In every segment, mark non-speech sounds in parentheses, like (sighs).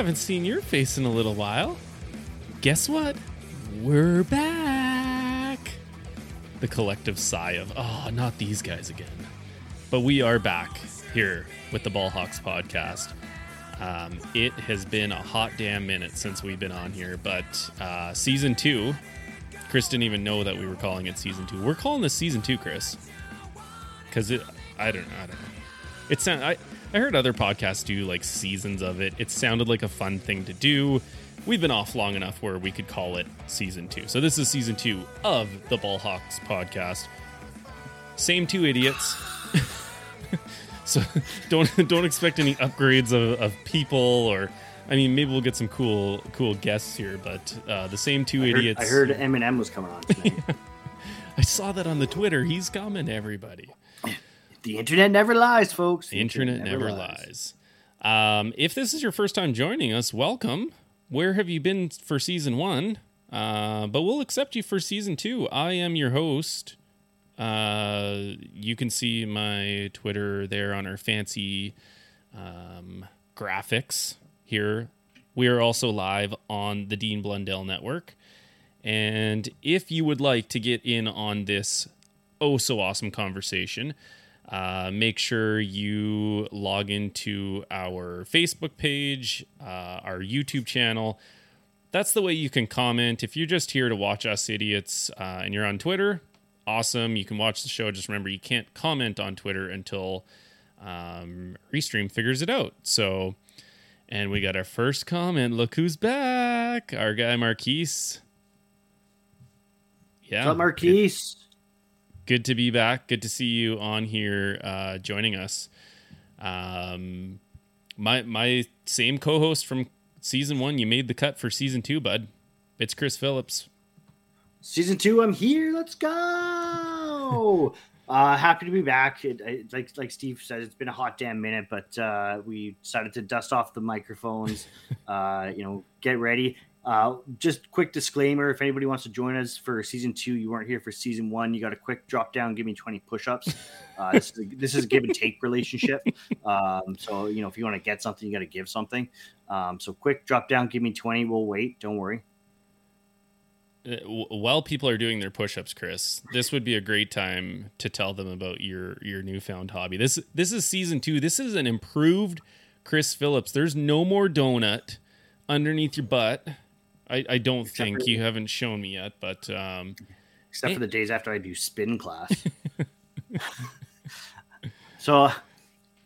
Haven't seen your face in a little while. Guess what? We're back. The collective sigh of, oh, not these guys again. But we are back here with the Ballhawks podcast. Um, it has been a hot damn minute since we've been on here, but uh, season two, Chris didn't even know that we were calling it season two. We're calling this season two, Chris, because it. I don't know. I don't know. It sound. I I heard other podcasts do like seasons of it. It sounded like a fun thing to do. We've been off long enough where we could call it season two. So this is season two of the Ballhawks podcast. Same two idiots. (laughs) so don't don't expect any upgrades of, of people or I mean maybe we'll get some cool cool guests here, but uh, the same two I heard, idiots. I heard Eminem was coming on tonight. (laughs) I saw that on the Twitter. He's coming everybody. The internet never lies, folks. The internet never lies. Um, if this is your first time joining us, welcome. Where have you been for season one? Uh, but we'll accept you for season two. I am your host. Uh, you can see my Twitter there on our fancy um, graphics here. We are also live on the Dean Blundell Network. And if you would like to get in on this oh so awesome conversation, uh, make sure you log into our Facebook page, uh, our YouTube channel. That's the way you can comment. If you're just here to watch us idiots uh, and you're on Twitter, awesome. You can watch the show. Just remember, you can't comment on Twitter until um, Restream figures it out. So, and we got our first comment. Look who's back. Our guy Marquise. Yeah. Marquise? Good to be back. Good to see you on here, uh, joining us. Um, my my same co-host from season one. You made the cut for season two, bud. It's Chris Phillips. Season two, I'm here. Let's go. uh, happy to be back. It, it, like like Steve said, it's been a hot damn minute, but uh, we decided to dust off the microphones. (laughs) uh, you know, get ready. Uh, just quick disclaimer: if anybody wants to join us for season two, you weren't here for season one. You got a quick drop down, give me twenty push-ups. Uh, this, is a, this is a give and take relationship. (laughs) Um, so you know, if you want to get something, you got to give something. Um, so quick drop down, give me twenty. We'll wait. Don't worry. Uh, while people are doing their push-ups, Chris, this would be a great time to tell them about your your newfound hobby. This this is season two. This is an improved Chris Phillips. There's no more donut underneath your butt. I, I don't Except think you haven't shown me yet, but um, except hey. for the days after I do spin class. (laughs) (laughs) so,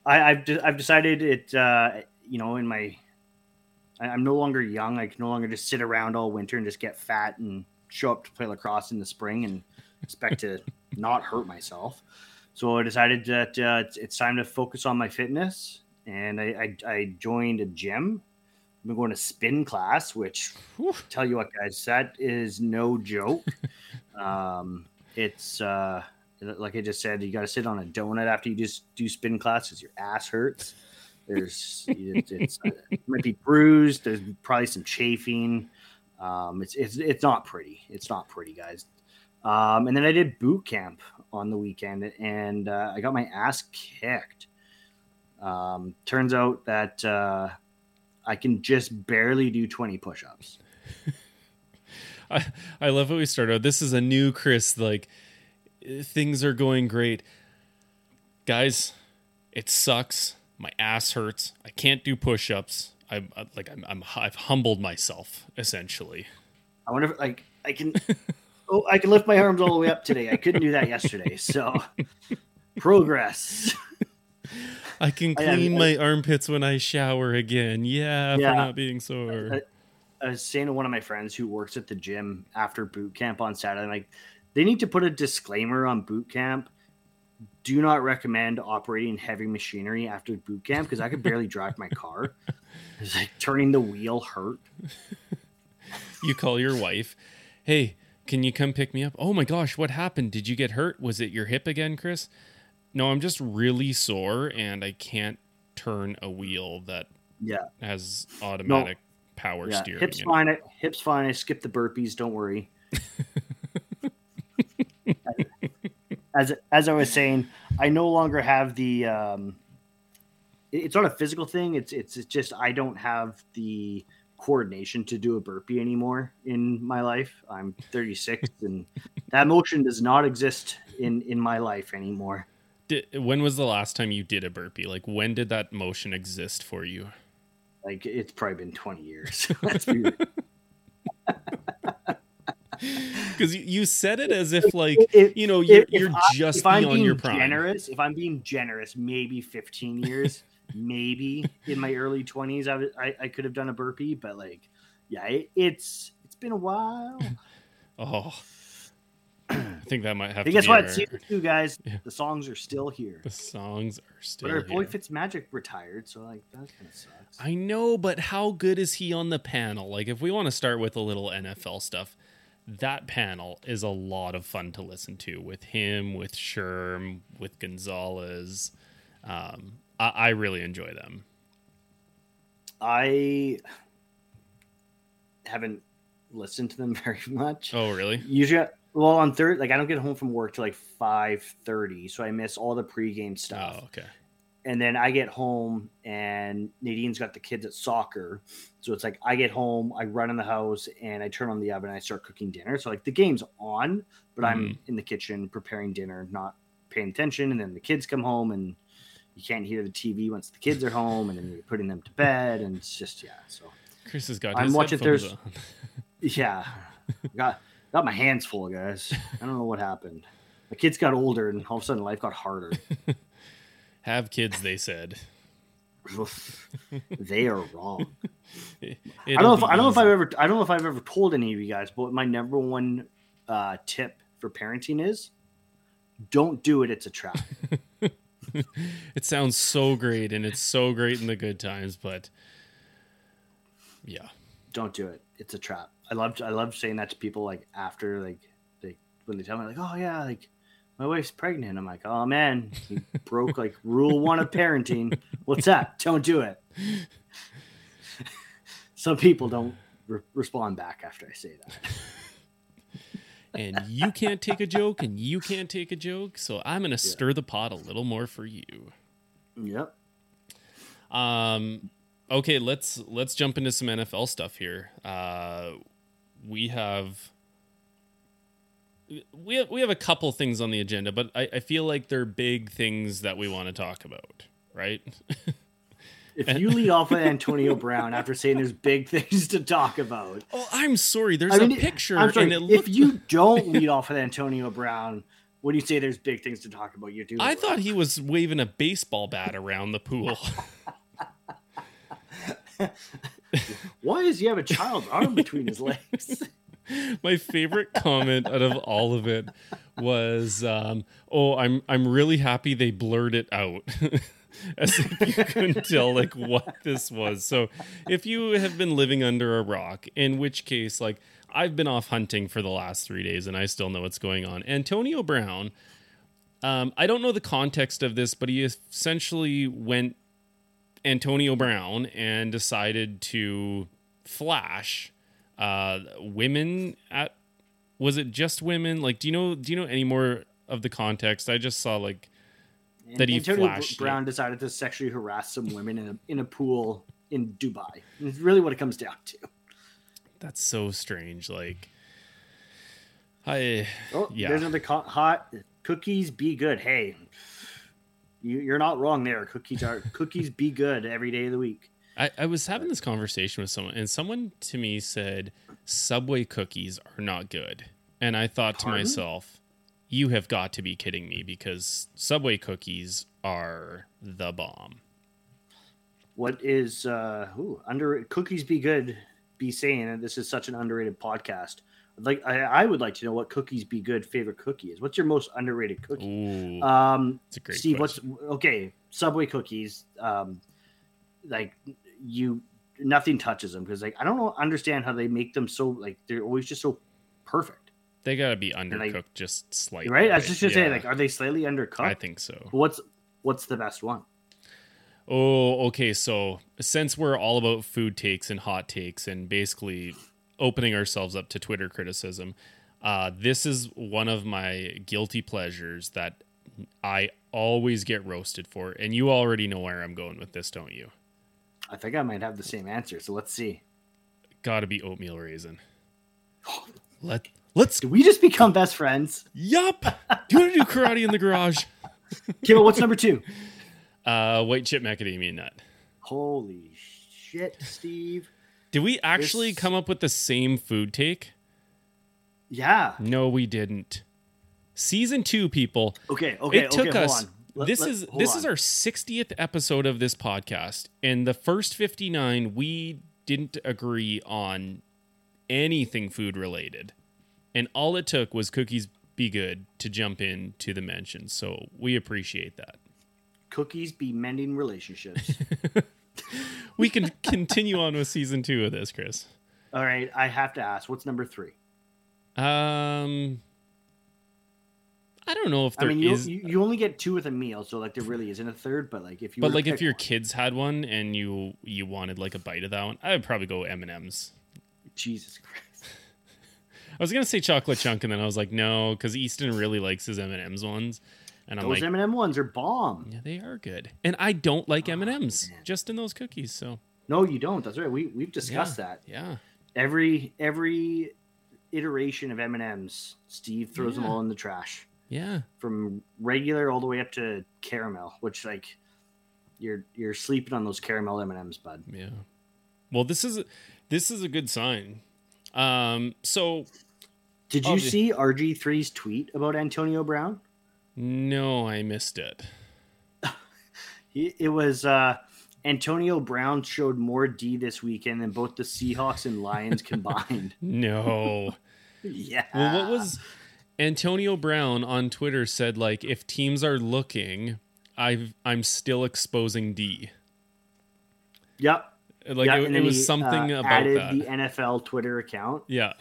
I, have de- I've decided it. Uh, you know, in my, I, I'm no longer young. I can no longer just sit around all winter and just get fat and show up to play lacrosse in the spring and expect to (laughs) not hurt myself. So I decided that uh, it's, it's, time to focus on my fitness, and I, I, I joined a gym I've been going to spin class, which Whew. tell you what, guys, that is no joke. (laughs) um, it's uh, like I just said, you got to sit on a donut after you just do spin class because your ass hurts. There's it, it's uh, it might be bruised. There's probably some chafing. Um, it's it's it's not pretty. It's not pretty, guys. Um, and then I did boot camp on the weekend, and uh, I got my ass kicked. Um, turns out that uh, I can just barely do 20 push ups. (laughs) I, I love how we started. This is a new Chris. Like things are going great, guys. It sucks. My ass hurts. I can't do push-ups. I'm I- like I'm, I'm I've humbled myself essentially. I wonder if like I can. (laughs) oh, I can lift my arms all the way up today. I couldn't do that yesterday. So (laughs) progress. I can I clean I- my armpits when I shower again. Yeah, Yeah. for not being sore. I was saying to one of my friends who works at the gym after boot camp on Saturday, I'm like, they need to put a disclaimer on boot camp. Do not recommend operating heavy machinery after boot camp because I could barely drive my car. (laughs) It's like turning the wheel hurt. you call your wife, "Hey, can you come pick me up?" "Oh my gosh, what happened? Did you get hurt? Was it your hip again, Chris?" "No, I'm just really sore and I can't turn a wheel that Yeah, has automatic power yeah. steering." Hips in it." fine. I- Hips fine. I skipped the burpees. Don't worry. (laughs) as as I was saying, I no longer have the. Um, it's not a physical thing. It's it's it's just I don't have the coordination to do a burpee anymore in my life. I'm 36, and that motion does not exist in in my life anymore. Did, when was the last time you did a burpee? Like when did that motion exist for you? Like it's probably been 20 years. (laughs) (laughs) Because you, said it as if like If- you know you're, if- if you're I- just if I'm beyond being your prime. Generous, if I'm being generous, maybe 15 years, maybe in my early 20s, I, was- I I could have done a burpee, but like, yeah, it, it's it's been a while. (laughs) Oh, I think that might have guess what? our- Season two, guys, (laughs) Yeah. the songs are still here. the songs are still But our boy. Fitzmagic retired, so like that kind of sucks. I know, but how good is he on the panel? Like, if we want to start with a little NFL stuff, that panel is a lot of fun to listen to with him, with Sherm, with Gonzalez. Um, I, I really enjoy them. I haven't listened to them (laughs) very much. Oh, really? Usually, well, on third, like I don't get home from work till like five thirty, so I miss all the pregame stuff. Oh, okay. And then I get home, and Nadine's got the kids at soccer, so it's like I get home, I run in the house, and I turn on the oven, and I start cooking dinner. So like the game's on, but I'm Mhm. in the kitchen preparing dinner, not paying attention. And then the kids come home, and you can't hear the TV once the kids are home, and then you're putting them to bed, and it's just yeah. So Chris has got I'm his watching Thurs- (laughs) yeah, got got my hands full, guys. I don't know what happened. My kids got older, and all of a sudden life got harder. (laughs) Have kids, they said. they are wrong. (laughs) I It'll don't know if be I don't know if I've ever I don't know if I've ever told any of you guys, but my number one uh, tip for parenting is don't do it. It's a trap. (laughs) It sounds so great, and it's so great in the good times, but yeah. don't do it. It's a trap. I love I love saying that to people like after like they when they tell me like oh yeah like my wife's pregnant. I'm like oh man you (laughs) broke like rule one of parenting. What's that? Don't do it. (laughs) Some people don't re- respond back after I say that. (laughs) and you can't take a joke and you can't take a joke so i'm gonna stir the pot a little more for you Yep. um okay let's let's jump into some nfl stuff here uh we have we have, we have a couple things on the agenda but I, I feel like they're big things that we want to talk about right? (laughs) If you lead off with (laughs) Antonio Brown after saying there's big things to talk about, oh i'm sorry there's I mean, a picture I'm sorry, and it if you (laughs) don't lead off with Antonio Brown, when you say there's big things to talk about, you're doing. i thought he was waving a baseball bat around the pool Why does he have a child's arm between his legs? (laughs) my favorite comment out of all of it was um, oh i'm i'm really happy they blurred it out (laughs) as if you couldn't tell like what this was so if you have been living under a rock in which case like i've been off hunting for the last three days and i still know what's going on antonio brown um, i don't know the context of this but he essentially went antonio brown and decided to flash uh women at was it just women like do you know do you know any more of the context i just saw like That he Antonio flashed, Brown decided to sexually harass some women in a in a pool in Dubai. And it's really what it comes down to. that's so strange like I Oh, yeah. there's another co- hot cookies. Be good. Hey, you, you're not wrong there. Cookies are (laughs) cookies. Be good every day of the week. I, I was having this conversation with someone, and someone to me said Subway cookies are not good. And I thought to myself, you have got to be kidding me because Subway cookies are the bomb. What is uh ooh, under cookies? Be good. Be saying that this is such an underrated podcast. Like I, I would like to know what cookies be good favorite cookie is. What's your most underrated cookie? Ooh, Um, it's a great Steve, question. what's okay? Subway cookies, um, like you, nothing touches them because like I don't know, understand how they make them so like they're always just so perfect, They gotta be like- undercooked just slightly. right? I was just gonna say like, are they slightly undercooked? I think so. What's what's the best one? Oh, okay. So since we're all about food takes and hot takes and basically opening ourselves up to Twitter criticism, uh, this is one of my guilty pleasures that I always get roasted for. And you already know where I'm going with this, don't you? I think I might have the same answer. So let's see. Gotta be oatmeal raisin. (laughs) Let let's Did we just become best friends? yup. Do you want to do karate in the garage? (laughs) Kim, what's number two? Uh, white chip macadamia nut. Holy shit, Steve! Did we actually This- come up with the same food take? Yeah. No, we didn't. Season two, people. Okay. Okay. it took okay, hold us. on. Let- this let- is this on. is our 60th episode of this podcast, and the first 59 we didn't agree on anything food related, and all it took was cookies be good to jump in to the mentions. So we appreciate that. cookies be mending relationships. (laughs) (laughs) We can continue on with season two of this, Chris. All right, I have to ask, what's number three? Um, I don't know if I there is, mean, you, you you only get two with a meal, so like there really isn't a third. But like if you, but like if your one- kids had one and you you wanted like a bite of that one, I would probably go M and M's. Jesus Christ, (laughs) I was gonna say chocolate chunk, and then I was like, no, because Easton really likes his M and M's ones, and I'm those like, M and M ones are bomb. yeah, they are good, and I don't like Oh, M and M's just in those cookies. So No, you don't. That's right. We we've discussed yeah, that. Yeah, Every every iteration of M and M's, Steve throws them all in the trash, yeah, from regular all the way up to caramel. Which like you're you're sleeping on those caramel M and M's, bud. yeah. Well, this is this is a good sign. Um, so Did you Oh, see RG3's tweet about Antonio Brown? No, I missed (laughs) it. It was uh, Antonio Brown showed more D this weekend than both the Seahawks and Lions combined. (laughs) No. yeah. Well, what was Antonio Brown on Twitter said like if teams are looking, I've I'm still exposing D. Yep. Like yeah, it, it was he, something uh, about added that. the NFL Twitter account. yeah.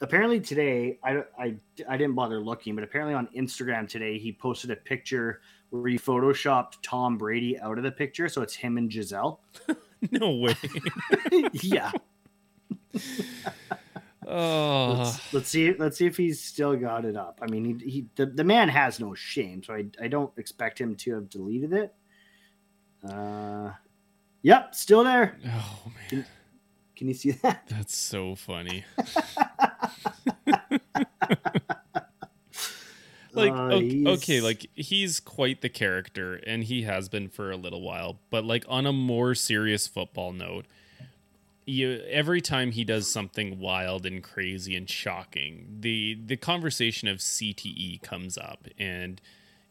Apparently today, I, I I didn't bother looking, but apparently on Instagram today he posted a picture where he photoshopped Tom Brady out of the picture, so it's him and Gisele. (laughs) No way. (laughs) yeah. oh. Let's, let's see. Let's see if he's still got it up. I mean, he, he the, the man has no shame, so I I don't expect him to have deleted it. Uh, yep, still there. Oh man, Can you see that? that's so funny. (laughs) (laughs) like Uh, okay, okay, like he's quite the character and he has been for a little while, but like on a more serious football note, you every time he does something wild and crazy and shocking, the the conversation of CTE comes up and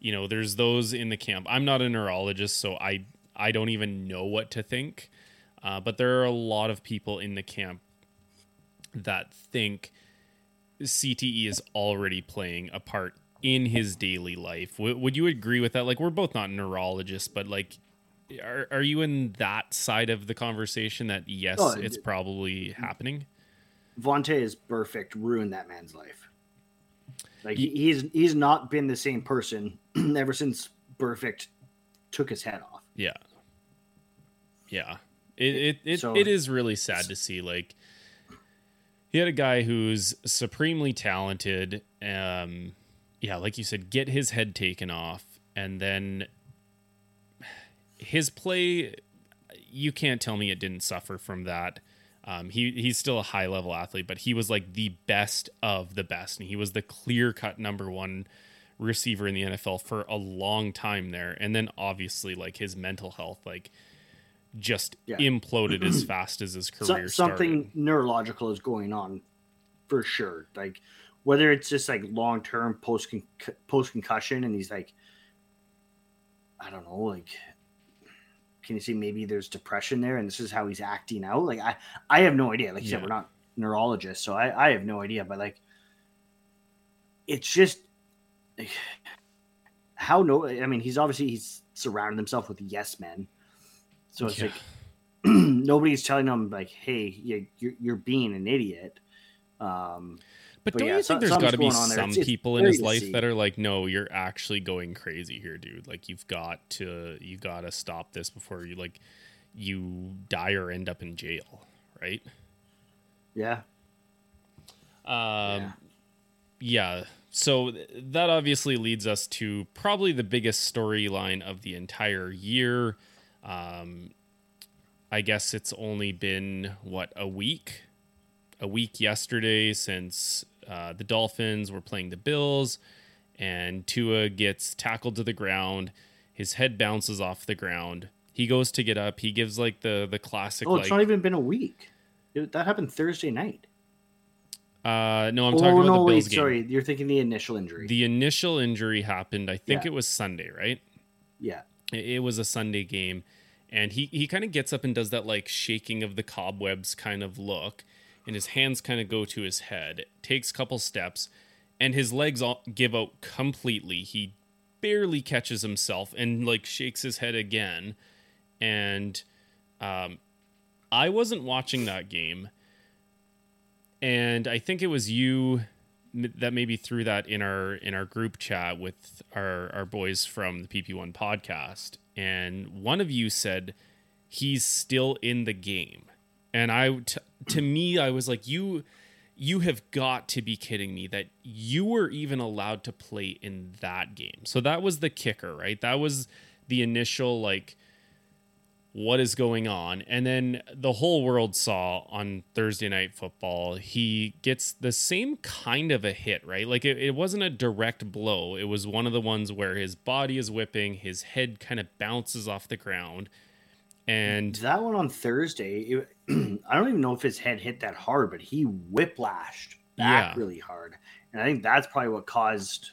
you know, there's those in the camp. I'm not a neurologist, so I I don't even know what to think. Uh, but there are a lot of people in the camp that think CTE is already playing a part in his daily life. W- would you agree with that? Like, we're both not neurologists, but like, are, are you in that side of the conversation that yes, Oh, it's it- probably happening? Vontae is perfect. Ruined that man's life. Like he's he's not been the same person (clears throat) ever since Burfict took his head off. Yeah. Yeah. It it it, So- it is really sad to see like he had a guy who's supremely talented um yeah, like you said get his head taken off and then his play you can't tell me it didn't suffer from that. Um, he he's still a high level athlete, but he was like the best of the best, and he was the clear cut number one receiver in the NFL for a long time there. And then obviously like his mental health like just yeah. imploded as (clears throat) fast as his career so, something started. neurological is going on for sure. Like whether it's just like long term post post concussion and he's like I don't know, like can you see maybe there's depression there and this is how he's acting out? Like I I have no idea. Like you yeah. said, we're not neurologists, so I, I have no idea. But like it's just like, how no I mean he's obviously he's surrounded himself with yes men. So it's yeah. like (clears throat) nobody's telling him like, hey, you're, you're being an idiot. Um, but, but don't yeah, you think there's got to be some it's, people in his life see. that are like, no, you're actually going crazy here, dude. Like you've got to, you got to stop this before you like, you die or end up in jail, right? Yeah. Um, yeah. yeah. So that obviously leads us to probably the biggest storyline of the entire year. Um, I guess it's only been what a week, a week yesterday since uh, the Dolphins were playing the Bills, and Tua gets tackled to the ground. His head bounces off the ground. He goes to get up. He gives like the the classic. Oh, it's like, not even been a week. It, that happened Thursday night. Uh, no, I'm oh, talking about no, the Bills wait, game. Sorry, you're thinking the initial injury. The initial injury happened. I think yeah. it was Sunday, right? Yeah, it, was a Sunday game, and he he kind of gets up and does that like shaking of the cobwebs kind of look, and his hands kind of go to his head, takes a couple steps, and his legs all give out completely. He barely catches himself and like shakes his head again. And um, I wasn't watching that game. And I think it was you that maybe threw that in our in our group chat with our our boys from the PP1 podcast and one of you said he's still in the game and I t- to me I was like you you have got to be kidding me that you were even allowed to play in that game. So that was the kicker, right? That was the initial like what is going on. And then the whole world saw on Thursday night football, he gets the same kind of a hit, right? Like it, it wasn't a direct blow. It was one of the ones where his body is whipping, his head kind of bounces off the ground and that one on Thursday, it, (clears throat) I don't even know if his head hit that hard, but he whiplashed back yeah. really hard, and I think that's probably what caused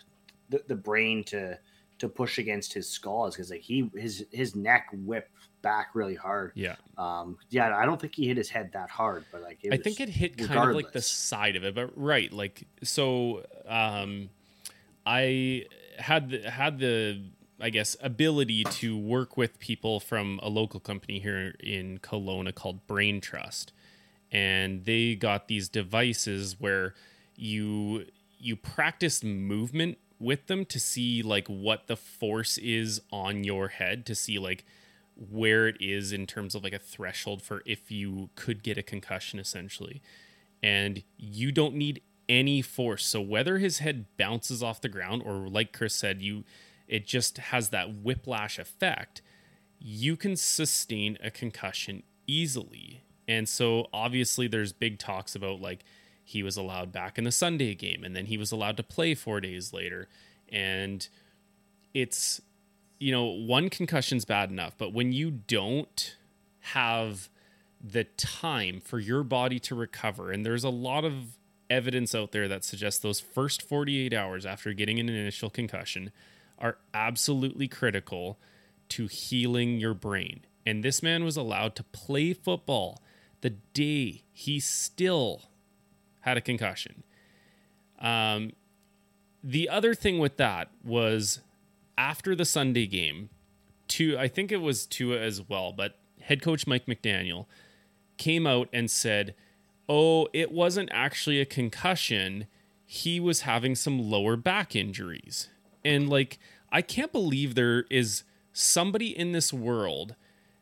the, the brain to to push against his skull is because like he his his neck whipped back really hard. Yeah. Um. Yeah. I don't think he hit his head that hard, but like I think it hit regardless. kind of like the side of it, but right, like so. Um, I had the, had the I guess, ability to work with people from a local company here in Kelowna called Brain Trust. And they got these devices where you you practice movement with them to see like what the force is on your head to see like where it is in terms of like a threshold for if you could get a concussion essentially. And you don't need any force. So whether his head bounces off the ground or like Chris said you it just has that whiplash effect, you can sustain a concussion easily. And so obviously there's big talks about like he was allowed back in the Sunday game and then he was allowed to play 4 days later and it's you know one concussion's bad enough but when you don't have the time for your body to recover and there's a lot of evidence out there that suggests those first 48 hours after getting an initial concussion are absolutely critical to healing your brain. And this man was allowed to play football the day he still had a concussion. Um, the other thing with that was after the Sunday game, to I think it was Tua as well, but head coach Mike McDaniel came out and said, "Oh, it wasn't actually a concussion. He was having some lower back injuries." And like, I can't believe there is somebody in this world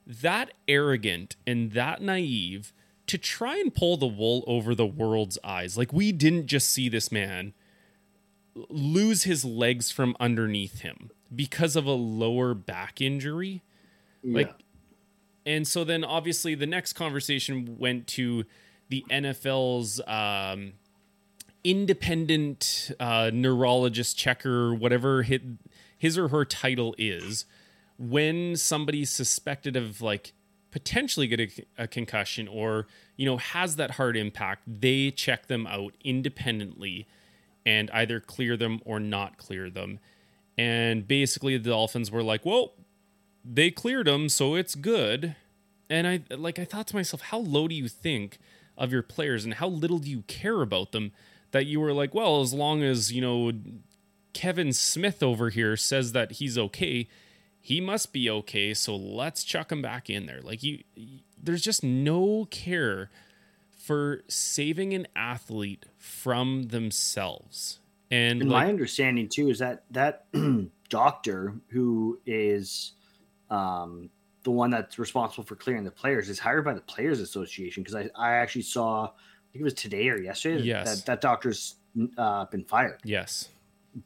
that arrogant and that naive to try and pull the wool over the world's eyes. Like, we didn't just see this man lose his legs from underneath him because of a lower back injury. Yeah. Like, and so then obviously the next conversation went to the NFL's um, independent uh, neurologist checker, whatever his, his or her title is, when somebody's suspected of like potentially getting a concussion or you know has that heart impact, they check them out independently and either clear them or not clear them. And basically, the Dolphins were like, "Well, they cleared them, so it's good." And I like I thought to myself, how low do you think of your players and how little do you care about them that you were like, well, as long as, you know, Kevin Smith over here says that he's okay, he must be okay, so let's chuck him back in there. Like you there's just no care for saving an athlete from themselves. And, and like, my understanding too is that that (clears throat) doctor who is um the one that's responsible for clearing the players is hired by the Players Association because I, I actually saw, I think it was today or yesterday, Yes. that that doctor's uh, been fired yes.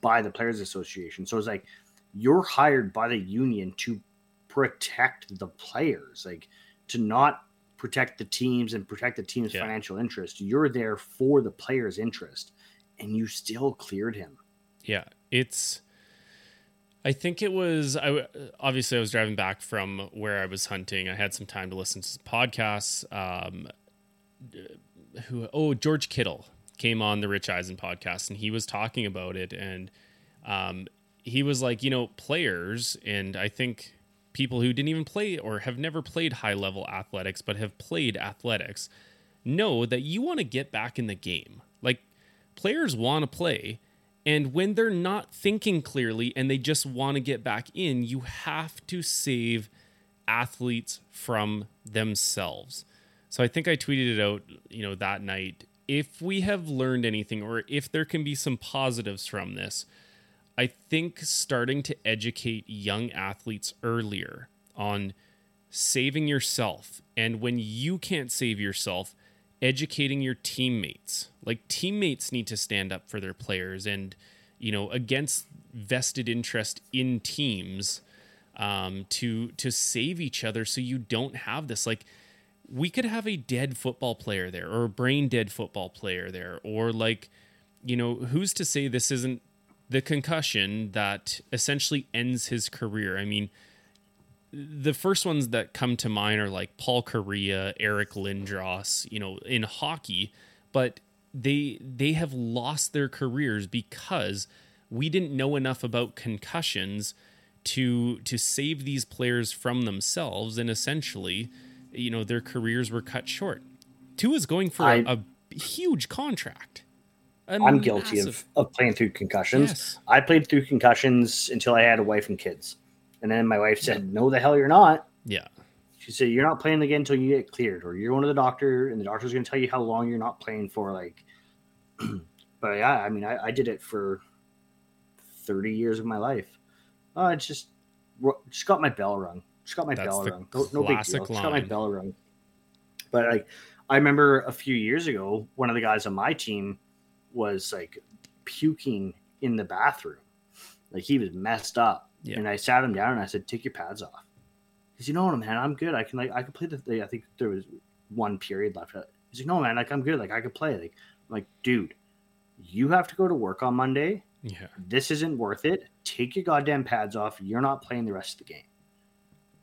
by the Players Association. So it's like you're hired by the union to protect the players, like to not protect the teams and protect the team's Yeah. financial interest. You're there for the player's interest, and you still cleared him. Yeah, it's. I think it was. I obviously I was driving back from where I was hunting. I had some time to listen to some podcasts. Um, who? Oh, George Kittle came on the Rich Eisen podcast, and he was talking about it, and um, he was like, you know, players, and I think people who didn't even play or have never played high level athletics, but have played athletics, know that you want to get back in the game. Like players want to play. And when they're not thinking clearly and they just want to get back in, you have to save athletes from themselves. So I think I tweeted it out, you know, that night. If we have learned anything or if there can be some positives from this, I think starting to educate young athletes earlier on saving yourself and when you can't save yourself, educating your teammates. Like teammates need to stand up for their players and, you know, against vested interest in teams um, to to save each other so you don't have this like we could have a dead football player there or a brain dead football player there or like you know who's to say this isn't the concussion that essentially ends his career. I mean the first ones that come to mind are like paul Kariya, eric lindros you know in hockey but they they have lost their careers because we didn't know enough about concussions to to save these players from themselves and essentially you know their careers were cut short. Tua is going for a I- a huge contract A I'm guilty of, of playing through concussions. Yes. I played through concussions until I had a wife and kids. And then my wife said, No, the hell you're not. yeah She said, You're not playing again until you get cleared, or you're going to the doctor, and the doctor's going to tell you how long you're not playing for. Like, (clears throat) but yeah, I mean, I, I did it for 30 years of my life. Uh, it's just, just got my bell rung. Just got my That's bell rung. No, no big deal. Just got my bell rung. But like, I remember a few years ago, one of the guys on my team was like puking in the bathroom. Like he was messed up. Yeah. And I sat him down and I said, "Take your pads off." He's like, "No, man, I'm good. I can like I can play the. the I think there was one period left. He's like, "No, man, like I'm good. Like I could play." Like, I'm like, dude, you have to go to work on Monday. yeah This isn't worth it. Take your goddamn pads off. You're not playing the rest of the game.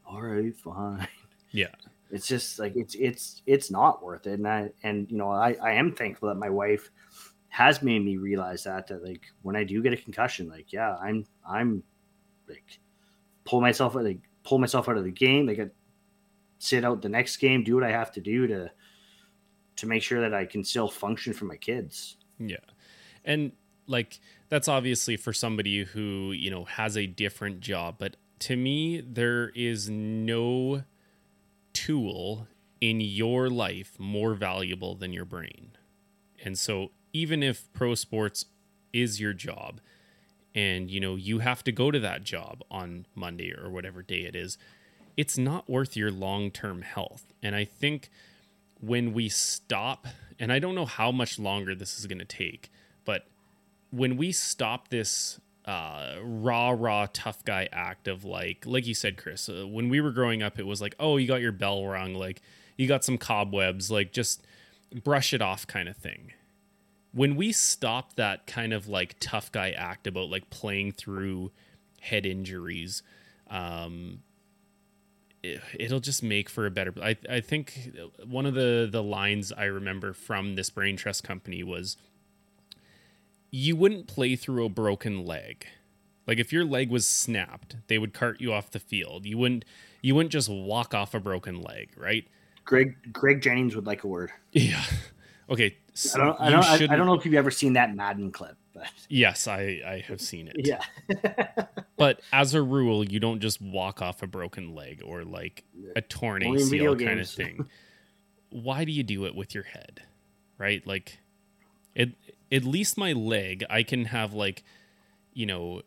All right, fine. yeah It's just like it's it's it's not worth it. And I and you know I I am thankful that my wife has made me realize that that like when I do get a concussion, like yeah, I'm I'm like pull myself like pull myself out of the game. Like I sit out the next game, do what I have to do to to make sure that I can still function for my kids. Yeah. And like that's obviously for somebody who, you know, has a different job, but to me there is no tool in your life more valuable than your brain. And so even if pro sports is your job and you know you have to go to that job on Monday or whatever day it is, it's not worth your long-term health. And I think when we stop, and I don't know how much longer this is going to take, but when we stop this uh, raw, raw, tough guy act of like, like you said, Chris. Uh, when we were growing up, it was like, oh, you got your bell rung, like you got some cobwebs, like just brush it off, kind of thing. When we stopped that kind of like tough guy act about like playing through head injuries, um, it, will just make for a better. I I think one of the the lines I remember from this brain trust company was you wouldn't play through a broken leg. Like if your leg was snapped, they would cart you off the field. You wouldn't you wouldn't just walk off a broken leg, right? Greg Greg Jennings would like a word. (laughs) Yeah. Okay. So I don't I don't, I, I don't know if you've ever seen that Madden clip, but yes, I I have seen it. Yeah. (laughs) but as a rule, you don't just walk off a broken leg or like a torn ACL kind of thing. Why do you do it with your head? Right? Like it at least my leg, I can have like, you know,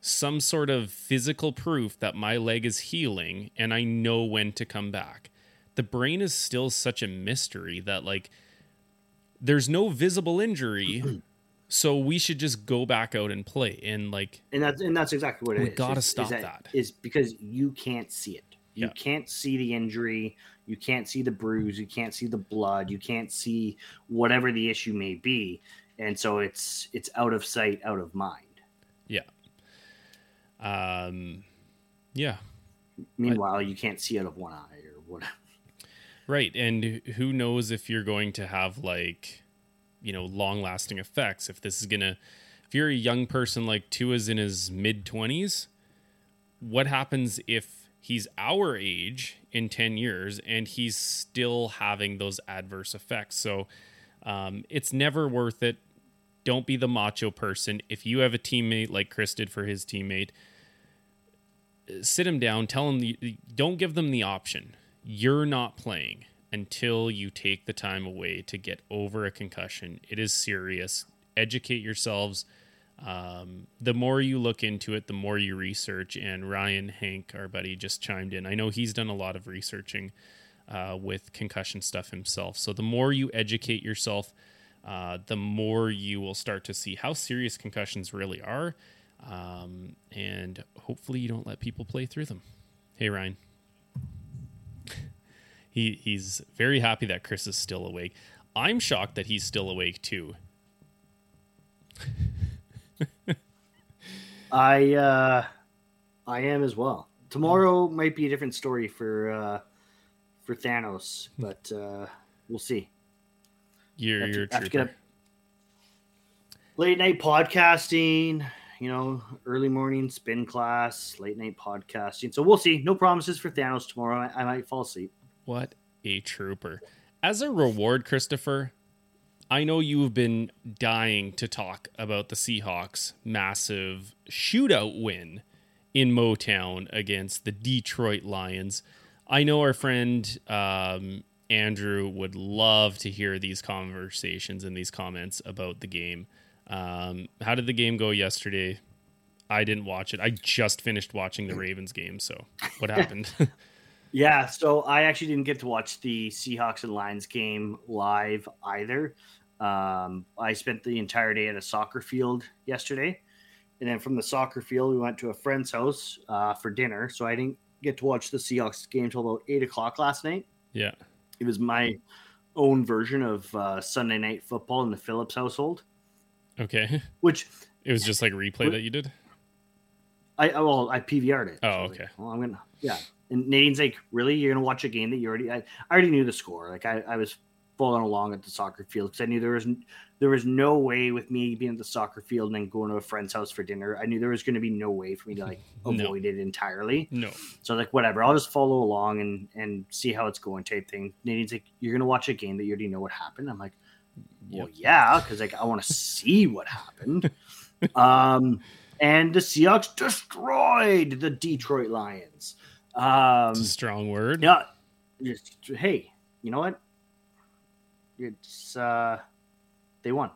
some sort of physical proof that my leg is healing and I know when to come back. The brain is still such a mystery that like there's no visible injury. (clears throat) so we should just go back out and play. And like and that's and that's exactly what it we is. gotta is, stop is that, that. is because you can't see it. You Yeah. can't see the injury. You can't see the bruise. You can't see the blood. You can't see whatever the issue may be. And so it's it's out of sight out of mind. Yeah. Um yeah. Meanwhile you can't see out of one eye or whatever Right. And who knows if you're going to have like, you know, long lasting effects. If this is going to, if you're a young person like Tua's in his mid 20s, what happens if he's our age in 10 years and he's still having those adverse effects? So um, it's never worth it. Don't be the macho person. If you have a teammate like Chris did for his teammate, sit him down, tell him, the, don't give them the option you're not playing until you take the time away to get over a concussion. It is serious. Educate yourselves. Um, the more you look into it, the more you research. And Ryan Hank, our buddy, just chimed in. I know he's done a lot of researching uh, with concussion stuff himself. So the more you educate yourself, uh, the more you will start to see how serious concussions really are. Um, and hopefully, you don't let people play through them. Hey, Ryan he he's very happy that Chris is still awake. I'm shocked that he's still awake too. (laughs) i uh i am as well tomorrow might be a different story for uh for thanos but uh we'll see You're Have to- you're have to get trooper. up- late night podcasting, you know, early morning spin class, late night podcasting. So we'll see. No promises for Thanos tomorrow. I, I might fall asleep. What a trooper! As a reward, Christopher, I know you've been dying to talk about the Seahawks' massive shootout win in Motown against the Detroit Lions. I know our friend um, Andrew would love to hear these conversations and these comments about the game. Um, how did the game go yesterday? I didn't watch it. I just finished watching the Ravens game. So what happened? (laughs) (laughs) Yeah, so I actually didn't get to watch the Seahawks and Lions game live either. Um, I spent the entire day at a soccer field yesterday. And then from the soccer field, we went to a friend's house uh, for dinner. So I didn't get to watch the Seahawks game until about 8 o'clock last night. yeah. It was my own version of uh, Sunday night football in the Phillips household, Okay. (laughs) which It was just like replay that you did. I I- well I PVR'd it. Oh, So okay. like, well, I'm gonna yeah. And Nadine's like, really? You're gonna watch a game that you already? I, I already knew the score. Like I, I was following along at the soccer field because I knew there was there was no way with me being at the soccer field and then going to a friend's house for dinner. I knew there was going to be no way for me to like (laughs) No. avoid it entirely. No. So like, whatever, I'll just follow along and and see how it's going type thing. Nadine's like, you're gonna watch a game that you already know what happened. I'm like, well, yeah, because like I want to see what happened. um, and the Seahawks destroyed the Detroit Lions. Um, It's a strong word. yeah, just, hey, you know what? It's uh, they won.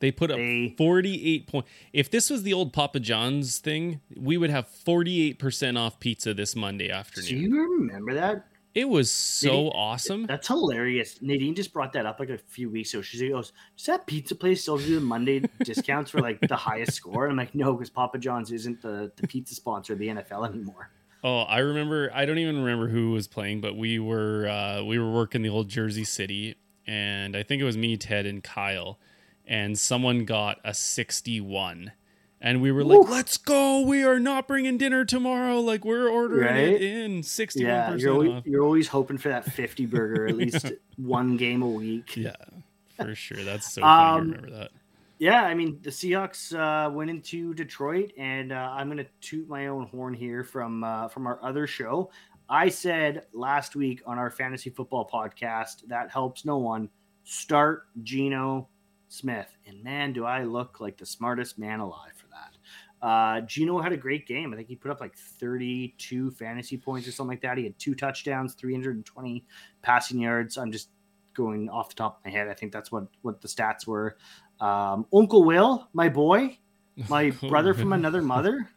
They put up They- 48 points. If this was the old Papa John's thing, we would have 48% off pizza this Monday afternoon. Do you remember that? It was so Nadine- awesome. That's hilarious. Nadine just brought that up like a few weeks ago. She goes, "Does that pizza place still do the Monday (laughs) discounts for like the highest score?" And I'm like, "No, because Papa John's isn't the, the pizza sponsor of the NFL anymore." Oh, I remember. I don't even remember who was playing, but we were uh, we were working the old Jersey City, and I think it was me, Ted, and Kyle, and someone got a sixty-one, and we were like. "Let's go! We are not bringing dinner tomorrow. Like we're ordering it in sixty-one Yeah, you're always, off." you're always hoping for that 50 burger at (laughs) least one game a week. Yeah, for sure. That's so funny. Um, to remember that. Yeah, I mean the Seahawks uh, went into Detroit, and uh, I'm going to toot my own horn here from uh, from our other show. I said last week on our fantasy football podcast that helps no one. Start Geno Smith, and man, do I look like the smartest man alive for that. Uh, Geno had a great game. I think he put up like 32 fantasy points or something like that. He had two touchdowns, 320 passing yards. I'm just going off the top of my head. I think that's what what the stats were. Um, Uncle Will, my boy, (laughs) my brother from another (laughs) mother,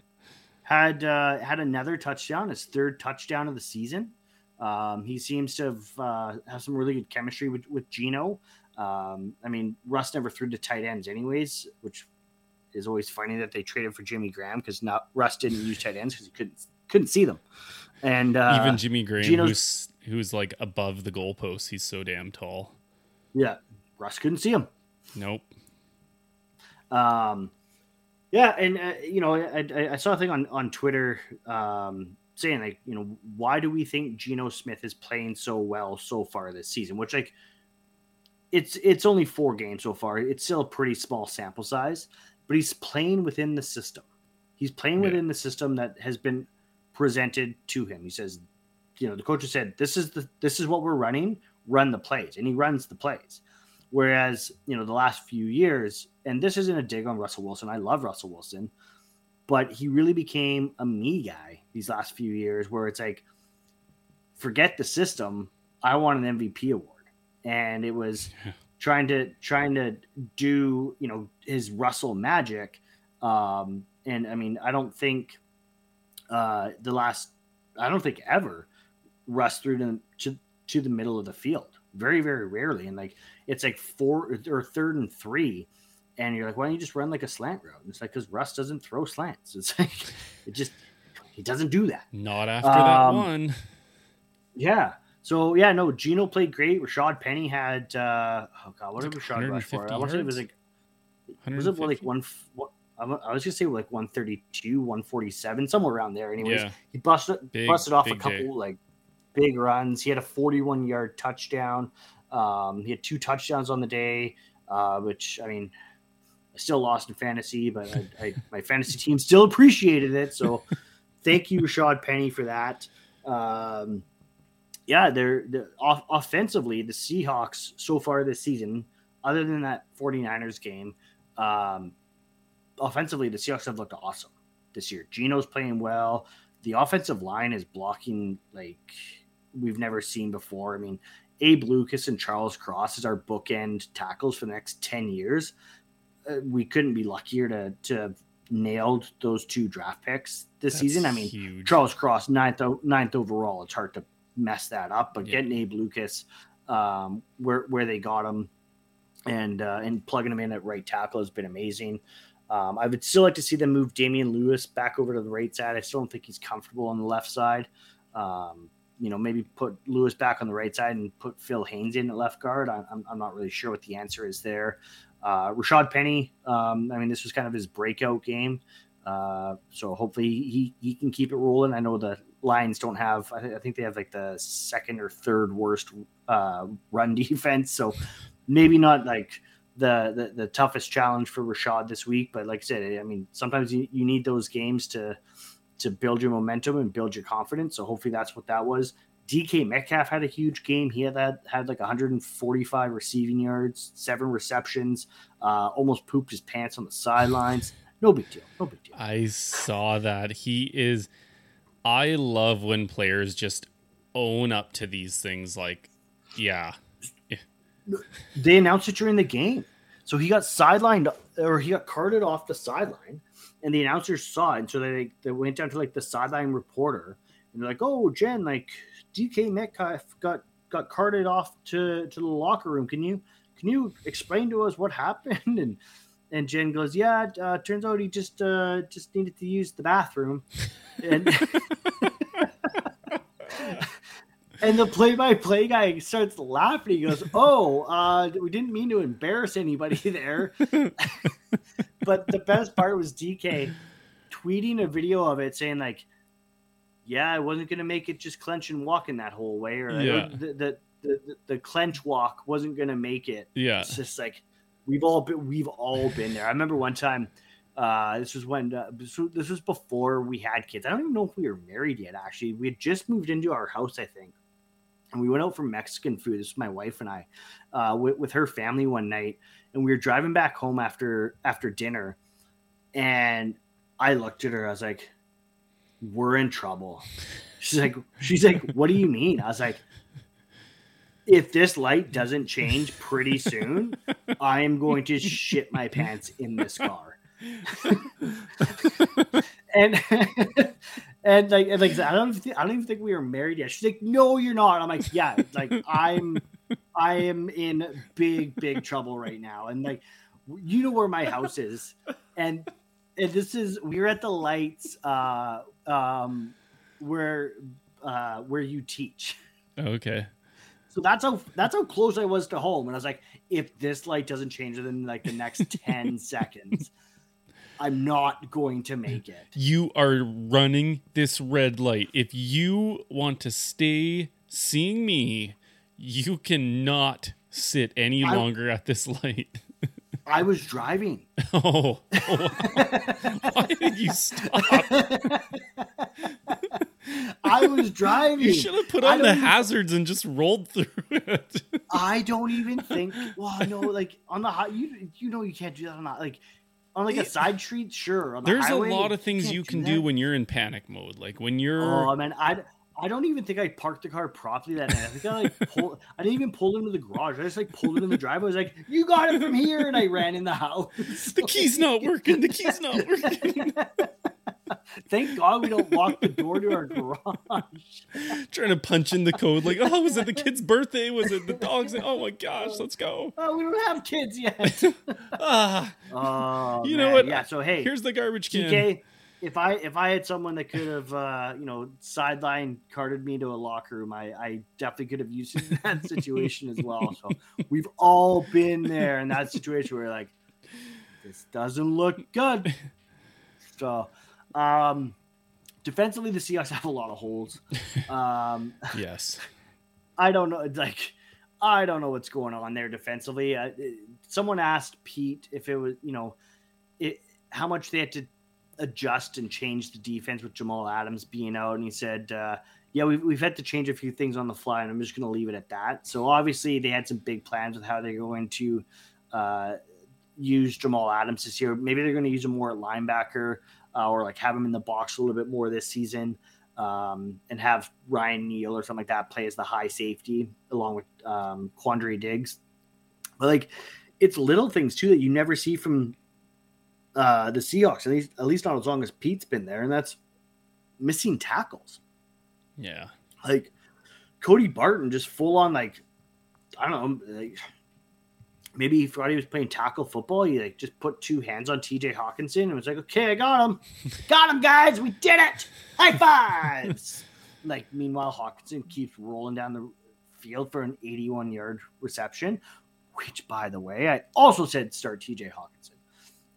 had uh, had another touchdown, his third touchdown of the season. Um, he seems to have uh, have some really good chemistry with with Geno. Um, I mean, Russ never threw to tight ends, anyways, which is always funny that they traded for Jimmy Graham because not Russ didn't use tight ends because he couldn't couldn't see them. And uh, Even Jimmy Graham, who's who's like above the goalpost, he's so damn tall. yeah, Russ couldn't see him. Nope. Um, yeah, and uh, you know, I, I, saw a thing on on Twitter um, saying like, you know, why do we think Geno Smith is playing so well so far this season? Which like, it's it's only four games so far. It's still a pretty small sample size, but he's playing within the system. He's playing Yeah. within the system that has been presented to him. He says, you know, the coach has said, "This is the this is what we're running. Run the plays," and he runs the plays. Whereas, you know, the last few years, and this isn't a dig on Russell Wilson. I love Russell Wilson, but he really became a me guy these last few years where it's like, forget the system. I want an MVP award. And it was (laughs) trying to trying to do, you know, his Russell magic. Um, and I mean, I don't think uh the last I don't think ever Russ threw to, to to the middle of the field. Very, very rarely. And like it's like four or third and three, and you're like, why don't you just run like a slant route? And it's like because Russ doesn't throw slants. (laughs) It's like it just he doesn't do that. Not after that Um, one. Yeah. So yeah, no, Geno played great. Rashaad Penny had uh oh god, what did Like Rashaad rush for? I want to say it was like was it like one? What, I was gonna say like 132, 147, somewhere around there. Anyways, Yeah. he busted Big- busted off a couple J. like big runs. He had a 41 yard touchdown. Um, he had two touchdowns on the day, uh, which I mean, I still lost in fantasy, but I, I, my fantasy team still appreciated it. So (laughs) thank you, Rashaad Penny, for that. Um, yeah, they're, they're off, offensively, the Seahawks so far this season, other than that 49ers game, um, offensively, the Seahawks have looked awesome this year. Geno's playing well. The offensive line is blocking like we've never seen before. I mean, Abe Lucas and Charles Cross is our bookend tackles for the next 10 years. Uh, we couldn't be luckier to to have nailed those two draft picks this That's season. I mean, huge. Charles Cross ninth ninth overall. It's hard to mess that up, but Yeah. getting Abe Lucas um, where where they got him and uh, and plugging him in at right tackle has been amazing. Um, I would still like to see them move Damien Lewis back over to the right side. I still don't think he's comfortable on the left side. Um, you know, maybe put Lewis back on the right side and put Phil Haynes in at left guard. I'm, I'm not really sure what the answer is there. Uh, Rashaad Penny, um, I mean, this was kind of his breakout game. Uh, so hopefully he, he can keep it rolling. I know the Lions don't have, I, th- I think they have like the second or third worst uh, run (laughs) defense. So maybe not like the, the, the toughest challenge for Rashaad this week. But like I said, I mean, sometimes you, you need those games to, to build your momentum and build your confidence. So hopefully that's what that was. DK Metcalf had a huge game. He had that had like 145 receiving yards, seven receptions, uh, almost pooped his pants on the sidelines. No big deal. No big deal. I saw that. He is. I love when players just own up to these things. Like, yeah, They announced it during the game. So he got sidelined or he got carted off the sideline and the announcers saw it. And so they, they went down to like the sideline reporter and they're like, "Oh, Jen, like DK Metcalf got got carted off to to the locker room. Can you can you explain to us what (laughs) happened?" And and Jen goes, "Yeah, uh, turns out he just uh, just needed to use the bathroom." And (laughs) and the play-by-play guy starts laughing. He goes, "Oh, uh, we didn't mean to embarrass anybody (laughs) there." But the best part was DK tweeting a video of it saying like, "Yeah, I wasn't gonna make it just clench and walk in that whole way, or Yeah. the, the, the the clench walk wasn't gonna make it." Yeah. It's just like we've all been we've all been there. I remember one time. Uh, this was when uh, this was- before we had kids. I don't even know if we were married yet. Actually, we had just moved into our house, I think, and we went out for Mexican food. This was my wife and I, uh, with, with her family one night, and we were driving back home after after dinner, and I looked at her. I was like, "We're in trouble." She's like, "She's like, what do you mean?" I was like, "If this light doesn't change pretty soon, I am going to shit my pants in this car." (laughs) and and like and like I, don't think, I don't even think we were married yet. She's like, "No, you're not." I'm like, "Yeah, like I'm I am in big big trouble right now." And like you know where my house is, and and this is we're at the lights uh um where uh where you teach. Okay. So that's how that's how close I was to home. And I was like, if this light doesn't change within like the next 10 (laughs) seconds, I'm not going to make it. You are running this red light. If you want to stay seeing me, you cannot sit any I- longer at this light. I was driving. (laughs) Oh, oh. (laughs) why did you stop? I was driving. You should have put on the even- hazards and just rolled through it. I don't even think. Well, no, like on the high, you you know you can't do that on the, like on like a side street. Sure, the There's highway, a lot of things can't you can that. do when you're in panic mode. Like when you're Oh man, I I don't even think I parked the car properly that night. I think I like pull. I didn't even pull into the garage. I just like pulled it in the driveway. I was like, "You got it from here," and I ran in the house. the key's not working. The key's not working. (laughs) Thank God we don't lock the door to our garage. Trying to punch in the code. Like, oh, was it the kid's birthday? Was it the dog's? Oh my gosh, let's go. Oh, we don't have kids yet. (laughs) Ah, Oh, You know what? Yeah. So hey, here's the garbage can. DK, if I if I had someone that could have uh, you know sideline carted me to a locker room, I, I definitely could have used (laughs) that situation as well. So we've all been there in that situation where like this doesn't look good. So um defensively the Seahawks have a lot of holes. Um Yes. (laughs) I don't know. Like I don't know what's going on there defensively. Uh, it- someone asked Pete if it was, you know, it how much they had to adjust and change the defense with Jamal Adams being out, and he said, uh, "Yeah, we've we've had to change a few things on the fly, and I'm just going to leave it at that." So obviously they had some big plans with how they're going to uh, use Jamal Adams this year. Maybe they're going to use him more at linebacker uh, or like have him in the box a little bit more this season um, and have Ryan Neal or something like that play as the high safety along with um, Quandre Diggs. But like, it's little things too that you never see from uh, the Seahawks. At least, at least not as long as Pete's been there, and that's missing tackles. Yeah. Like Cody Barton, just full on like I don't know. Like, maybe he thought he was playing tackle football. He like just put two hands on T.J. Hockenson and was like, "Okay, I got him, (laughs) got him, guys, we did it! High fives. (laughs) like meanwhile, Hockenson keeps rolling down the field for an 81 yard reception. Which, by the way, I also said start T.J. Hockenson.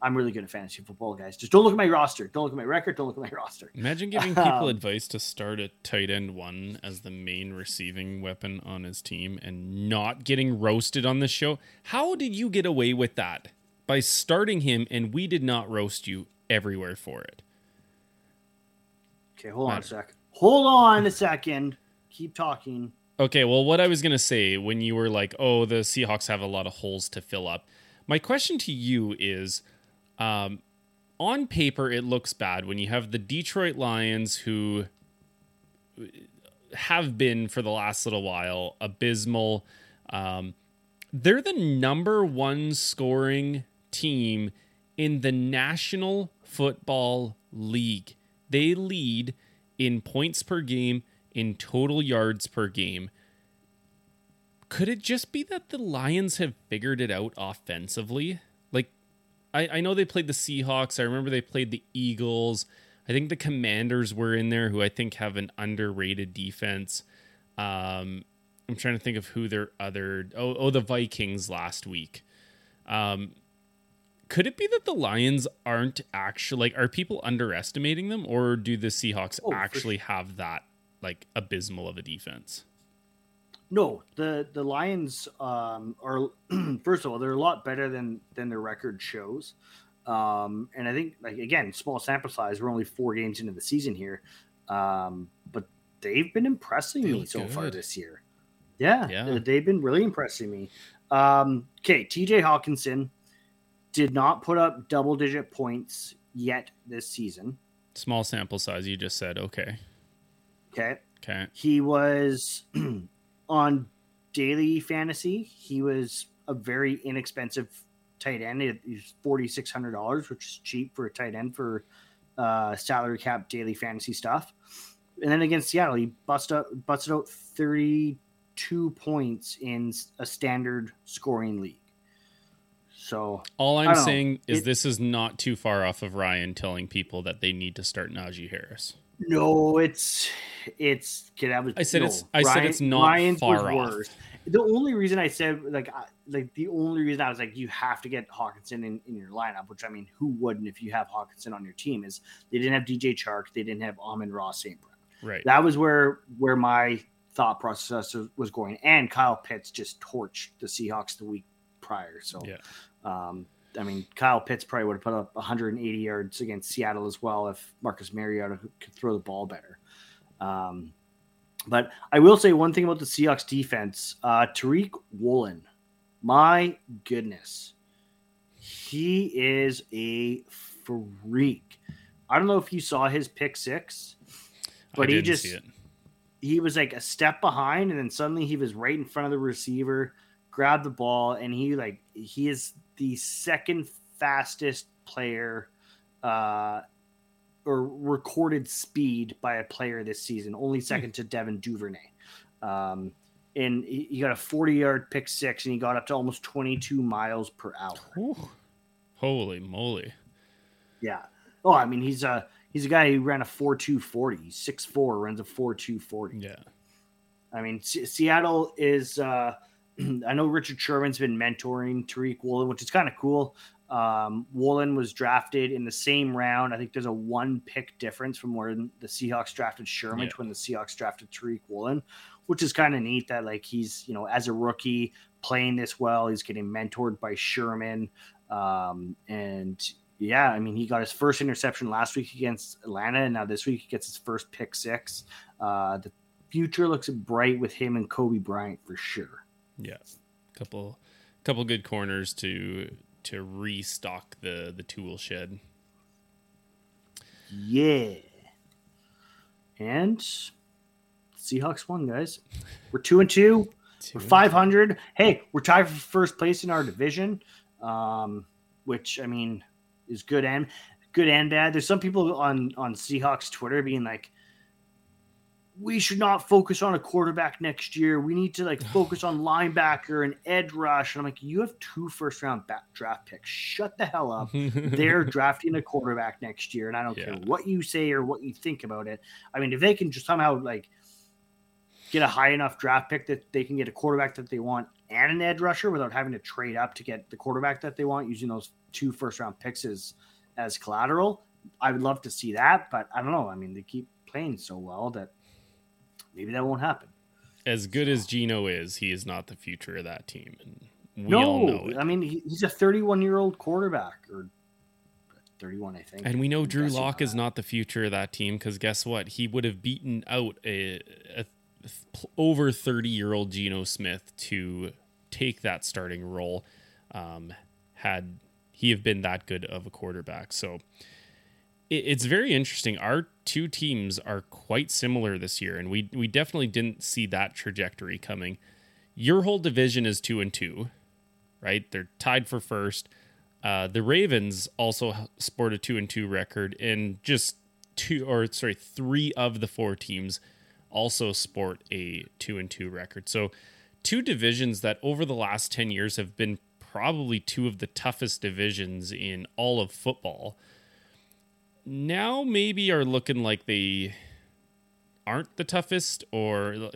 I'm really good at fantasy football, guys. Just don't look at my roster. Don't look at my record. Don't look at my (laughs) roster. Imagine giving people Um, advice to start a tight end one as the main receiving weapon on his team and not getting roasted on this show. How did you get away with that? By starting him and we did not roast you everywhere for it. Okay, hold on a Matter. sec. Hold on a second. Keep talking. Okay, well, what I was going to say when you were like, oh, the Seahawks have a lot of holes to fill up, my question to you is um, on paper, it looks bad when you have the Detroit Lions who have been for the last little while abysmal. Um, they're the number one scoring team in the National Football League. They lead in points per game, in total yards per game. Could it just be that the Lions have figured it out offensively? I, I know they played the Seahawks. I remember they played the Eagles. I think the Commanders were in there, who I think have an underrated defense. Um, I'm trying to think of who their other oh oh the Vikings last week. Um, could it be that the Lions aren't actually like are people underestimating them, or do the Seahawks Oh, actually have that like abysmal of a defense? No, the the Lions um, are (clears throat) first of all they're a lot better than than their record shows, um, and I think like again small sample size. We're only four games into the season here, um, but they've been impressing They me so far this year. Yeah, Yeah. they- they've been really impressing me. Um, okay, T.J. Hockenson did not put up double digit points yet this season. Small sample size. You just said okay, Okay, okay, he was (clears throat) on daily fantasy. He was a very inexpensive tight end. He- He's forty six hundred dollars, which is cheap for a tight end for uh, salary cap daily fantasy stuff. And then against Seattle, he busted out, busted out thirty two points in a standard scoring league. So All I'm don't know. saying is It- this is not too far off of Ryan telling people that they need to start Najee Harris. No, it's it's. Kid, I was. I said no, it's- I said it's not Ryan's was far off. worse. The only reason I said like I, like the only reason I was like you have to get Hockenson in, in your lineup, which I mean who wouldn't if you have Hockenson on your team is they didn't have DJ Chark, they didn't have Amon-Ra St. Brown. Right. That was where where my thought process was going, and Kyle Pitts just torched the Seahawks the week prior. So Yeah. um, I mean, Kyle Pitts probably would have put up 180 yards against Seattle as well if Marcus Mariota could throw the ball better. Um, but I will say one thing about the Seahawks defense: uh, Tariq Woolen, my goodness, he is a freak. I don't know if you saw his pick six, but he just he was like a step behind and then suddenly he was right in front of the receiver grabbed the ball and he like he is the second fastest player uh or recorded speed by a player this season only second to devin duvernay um and he got a 40 yard pick six and he got up to almost 22 miles per hour Whew. Holy moly! yeah oh i mean he's a he's a guy who ran a 4-2-40 he's 6'4 runs a 4-2-40 Yeah. I mean, Se- Seattle is. Uh, (clears throat) I know Richard Sherman's been mentoring Tariq Woolen, which is kind of cool. Um, Woolen was drafted in the same round. I think there's a one pick difference from where the Seahawks drafted Sherman Yeah. to when the Seahawks drafted Tariq Woolen, which is kind of neat that like he's you know as a rookie playing this well, he's getting mentored by Sherman, um, and yeah, I mean he got his first interception last week against Atlanta, and now this week he gets his first pick six. Uh, the future looks bright with him and Coby Bryant for sure. Yeah. Couple couple good corners to to restock the the tool shed. Yeah. And Seahawks won, guys. We're two and two. We're five hundred. Hey, we're tied for first place in our division, um, which I mean is good and good and bad. There's some people on on Seahawks Twitter being like, "We should not focus on a quarterback next year. We need to like (sighs) focus on linebacker and edge rush." And I'm like, "You have two first round draft picks. Shut the hell up." (laughs) they're drafting a quarterback next year, and I don't care what you say or what you think about it. I mean, if they can just somehow like get a high enough draft pick that they can get a quarterback that they want and an edge rusher without having to trade up to get the quarterback that they want using those two first round picks as as collateral, I would love to see that. But I don't know. I mean, they keep playing so well that maybe that won't happen. as good as Geno is, he is not the future of that team, and we all know no, it. I mean he's a 31 year old quarterback or 31, I think. And we know I'm Drew Lock is not the future of that team because guess what? He would have beaten out a, a over 30 year old Geno Smith to take that starting role um, had he have been that good of a quarterback. So it's very interesting. Our two teams are quite similar this year, and we we definitely didn't see that trajectory coming. Your whole division is two and two, right? They're tied for first. Uh, the Ravens also sport a two and two record, and just two or sorry, three of the four teams also sport a two and two record. So two divisions that over the last 10 years have been probably two of the toughest divisions in all of football. Now maybe are looking like they aren't the toughest or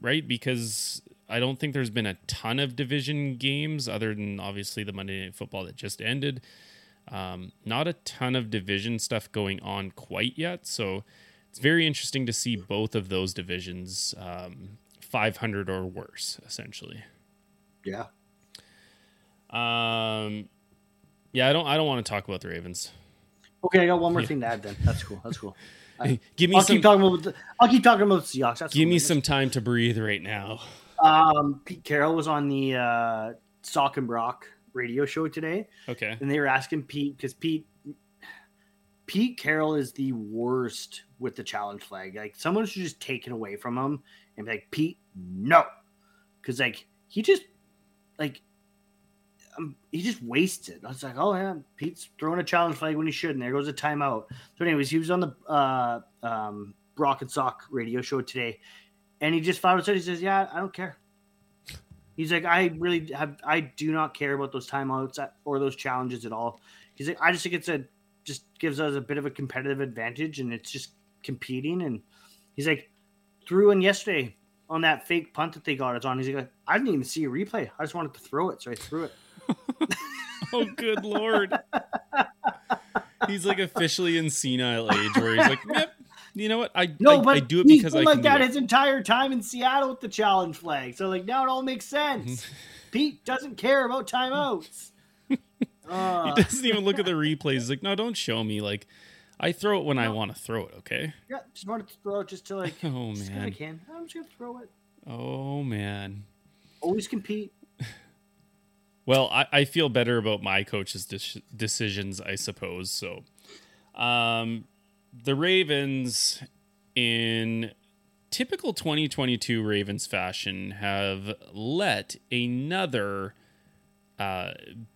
right because I don't think there's been a ton of division games other than obviously the Monday Night Football that just ended. Um, not a ton of division stuff going on quite yet, so it's very interesting to see both of those divisions um, 500 or worse, essentially. Yeah. Um. Yeah, I don't. I don't want to talk about the Ravens. Okay, I got one more yeah. thing to add. Then that's cool. That's cool. (laughs) give me. I'll some, keep talking about. The, I'll keep talking about the Seahawks. That's give cool. me some time to breathe right now. Um, Pete Carroll was on the uh, Salk and Brock radio show today. Okay. And they were asking Pete because Pete Pete Carroll is the worst with the challenge flag. Like someone should just take it away from him and be like, Pete, no, because like he just like he just wasted. it. I was like, oh yeah, Pete's throwing a challenge flag when he shouldn't. There goes a timeout. So, anyways, he was on the uh, um, Brock and Salk radio show today, and he just found out. He says, "Yeah, I don't care." He's like, I really have, I do not care about those timeouts or those challenges at all. He's like, I just think it's a, just gives us a bit of a competitive advantage and it's just competing. And he's like, threw in yesterday on that fake punt that they got us on. He's like, I didn't even see a replay. I just wanted to throw it. So I threw it. (laughs) oh, good Lord. he's like officially in senile age where he's like, yep, you know what? I no, I, but I do it because I like that his entire time in Seattle with the challenge flag. So like now it all makes sense. (laughs) Pete doesn't care about timeouts. uh. (laughs) He doesn't even look at the replays. He's like, no, don't show me. Like, I throw it when no. I want to throw it. Okay. Yeah, just wanted to throw it just to like. Oh man. I can. I'm just gonna throw it. Oh man. Always compete. Well, I, I feel better about my coach's de- decisions, I suppose. So, um, the Ravens, in typical 2022 Ravens fashion, have let another uh,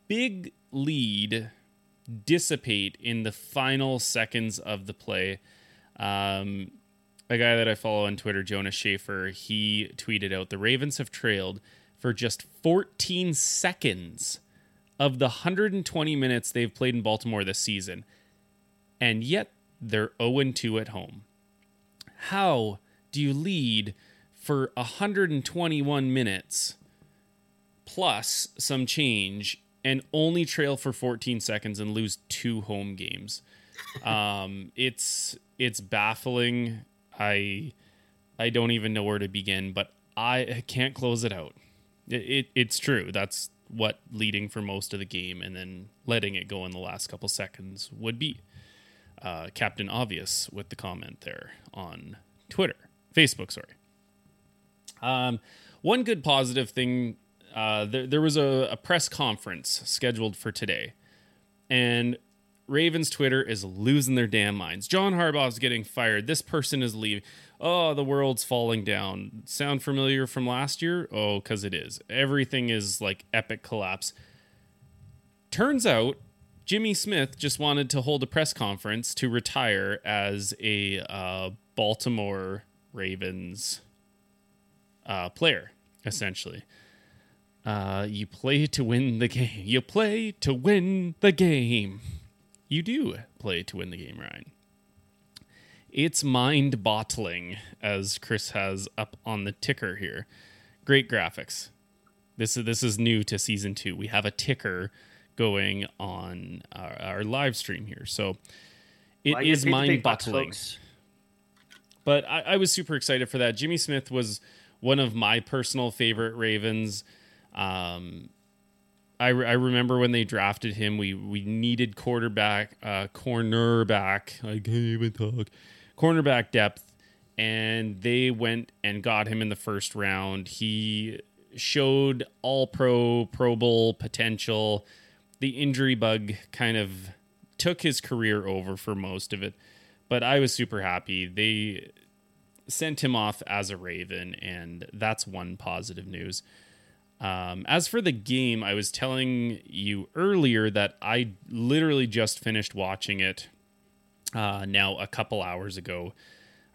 big lead dissipate in the final seconds of the play. Um, a guy that I follow on Twitter, Jonas Shaffer, he tweeted out the Ravens have trailed for just 14 seconds of the 120 minutes they've played in Baltimore this season. And yet they're 0 2 at home. How do you lead for 121 minutes plus some change and only trail for 14 seconds and lose two home games? um, it's it's baffling. I I don't even know where to begin, but I can't close it out. It, it, it's true. That's what leading for most of the game and then letting it go in the last couple seconds would be uh, Captain Obvious with the comment there on Twitter, Facebook, sorry. Um, one good positive thing uh, there, there was a, a press conference scheduled for today, and Ravens Twitter is losing their damn minds. John Harbaugh's getting fired. This person is leaving. Oh, the world's falling down. Sound familiar from last year? Oh, because it is. Everything is like epic collapse. Turns out Jimmy Smith just wanted to hold a press conference to retire as a uh, Baltimore Ravens uh, player, essentially. Uh, you play to win the game. You play to win the game. You do play to win the game, Ryan. It's mind bottling, as Chris has up on the ticker here. Great graphics. This is this is new to season two. We have a ticker going on our, our live stream here. So it well, is mind boggling. But I, I, was super excited for that. Jimmy Smith was one of my personal favorite Ravens. Um, I, I remember when they drafted him, we we needed quarterback, uh, cornerback. I can't even talk. Cornerback depth, and they went and got him in the first round. He showed all pro, Pro Bowl potential the injury bug kind of took his career over for most of it. But I was super happy. They sent him off as a Raven, and that's one positive news. Um, as for the game, I was telling you earlier that I literally just finished watching it uh, now a couple hours ago.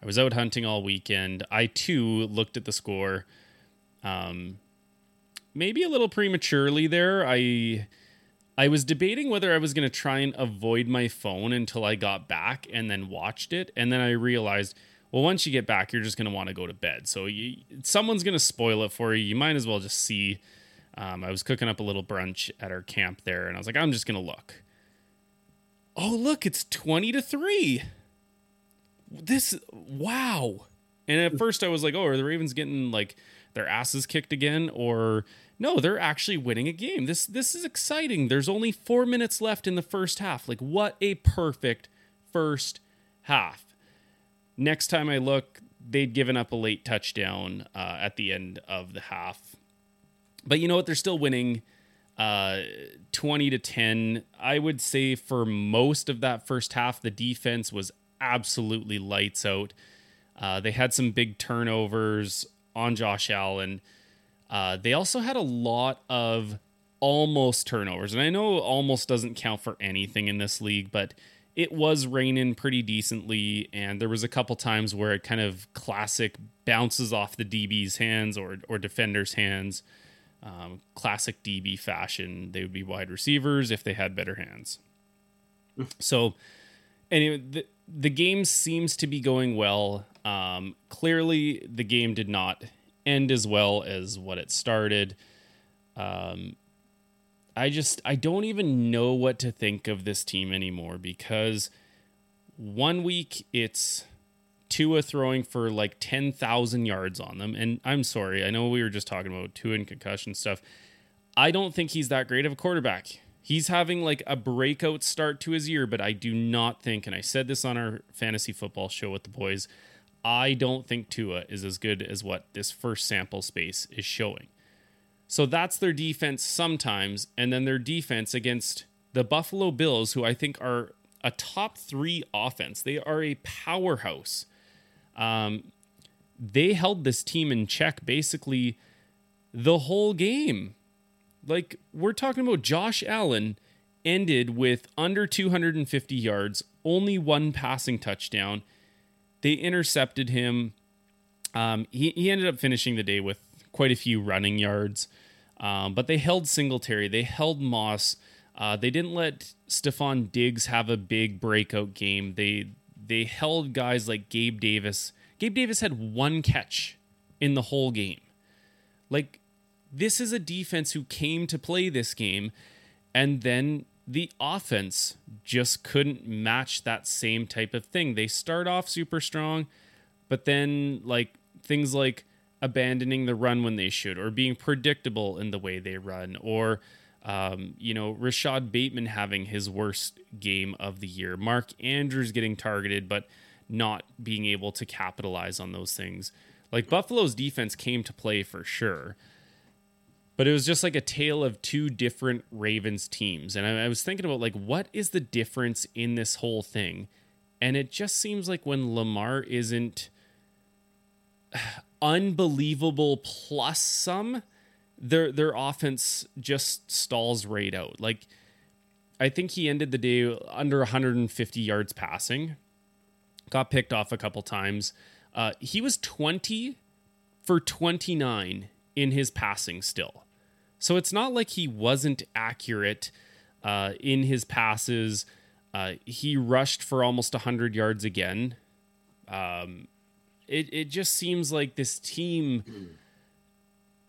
I was out hunting all weekend. I too looked at the score. Um, maybe a little prematurely there. I I was debating whether I was going to try and avoid my phone until I got back and then watched it, and then I realized, well, once you get back, you're just going to want to go to bed. So you, someone's going to spoil it for you. You might as well just see. Um, I was cooking up a little brunch at our camp there, and I was like, I'm just going to look. Oh, look, it's 20 to 3. This, wow. And at first I was like, oh, are the Ravens getting like their asses kicked again? Or no, they're actually winning a game. This this is exciting. There's only four minutes left in the first half. Like, what a perfect first half. Next time I look, they'd given up a late touchdown uh, at the end of the half. But you know what? They're still winning uh, 20 to 10. I would say for most of that first half, the defense was absolutely lights out. Uh, they had some big turnovers on Josh Allen. Uh, they also had a lot of almost turnovers. And I know almost doesn't count for anything in this league, but it was raining pretty decently. And there was a couple times where it kind of classic bounces off the DB's hands or, or defender's hands. Um, classic DB fashion. They would be wide receivers if they had better hands. so, anyway, the, the game seems to be going well. Um, clearly, the game did not end as well as what it started. Um, I just I don't even know what to think of this team anymore because one week it's Tua throwing for like 10,000 yards on them. And I'm sorry, I know we were just talking about Tua and concussion stuff. I don't think he's that great of a quarterback. He's having like a breakout start to his year, but I do not think, and I said this on our fantasy football show with the boys, I don't think Tua is as good as what this first sample space is showing. So that's their defense sometimes, and then their defense against the Buffalo Bills, who I think are a top three offense. They are a powerhouse. Um, they held this team in check basically the whole game. Like we're talking about Josh Allen ended with under 250 yards, only one passing touchdown they intercepted him. Um, he, he ended up finishing the day with quite a few running yards, um, but they held Singletary, they held Moss. Uh, they didn't let Stefon Diggs have a big breakout game. They they held guys like Gabe Davis. Gabe Davis had one catch in the whole game. Like this is a defense who came to play this game and then the offense just couldn't match that same type of thing. They start off super strong, but then like things like abandoning the run when they should, or being predictable in the way they run, or um, you know Rashod Bateman having his worst game of the year, Mark Andrews getting targeted but not being able to capitalize on those things. Like Buffalo's defense came to play for sure but it was just like a tale of two different Ravens teams. And I, I, was thinking about like what is the difference in this whole thing? And it just seems like when Lamar isn't (sighs) unbelievable plus some, their their offense just stalls right out. Like I think he ended the day under 150 yards passing. Got picked off a couple times. Uh, he was 20 for 29 in his passing still. So it's not like he wasn't accurate uh, in his passes. Uh, he rushed for almost 100 yards again. Um, it, it just seems like this team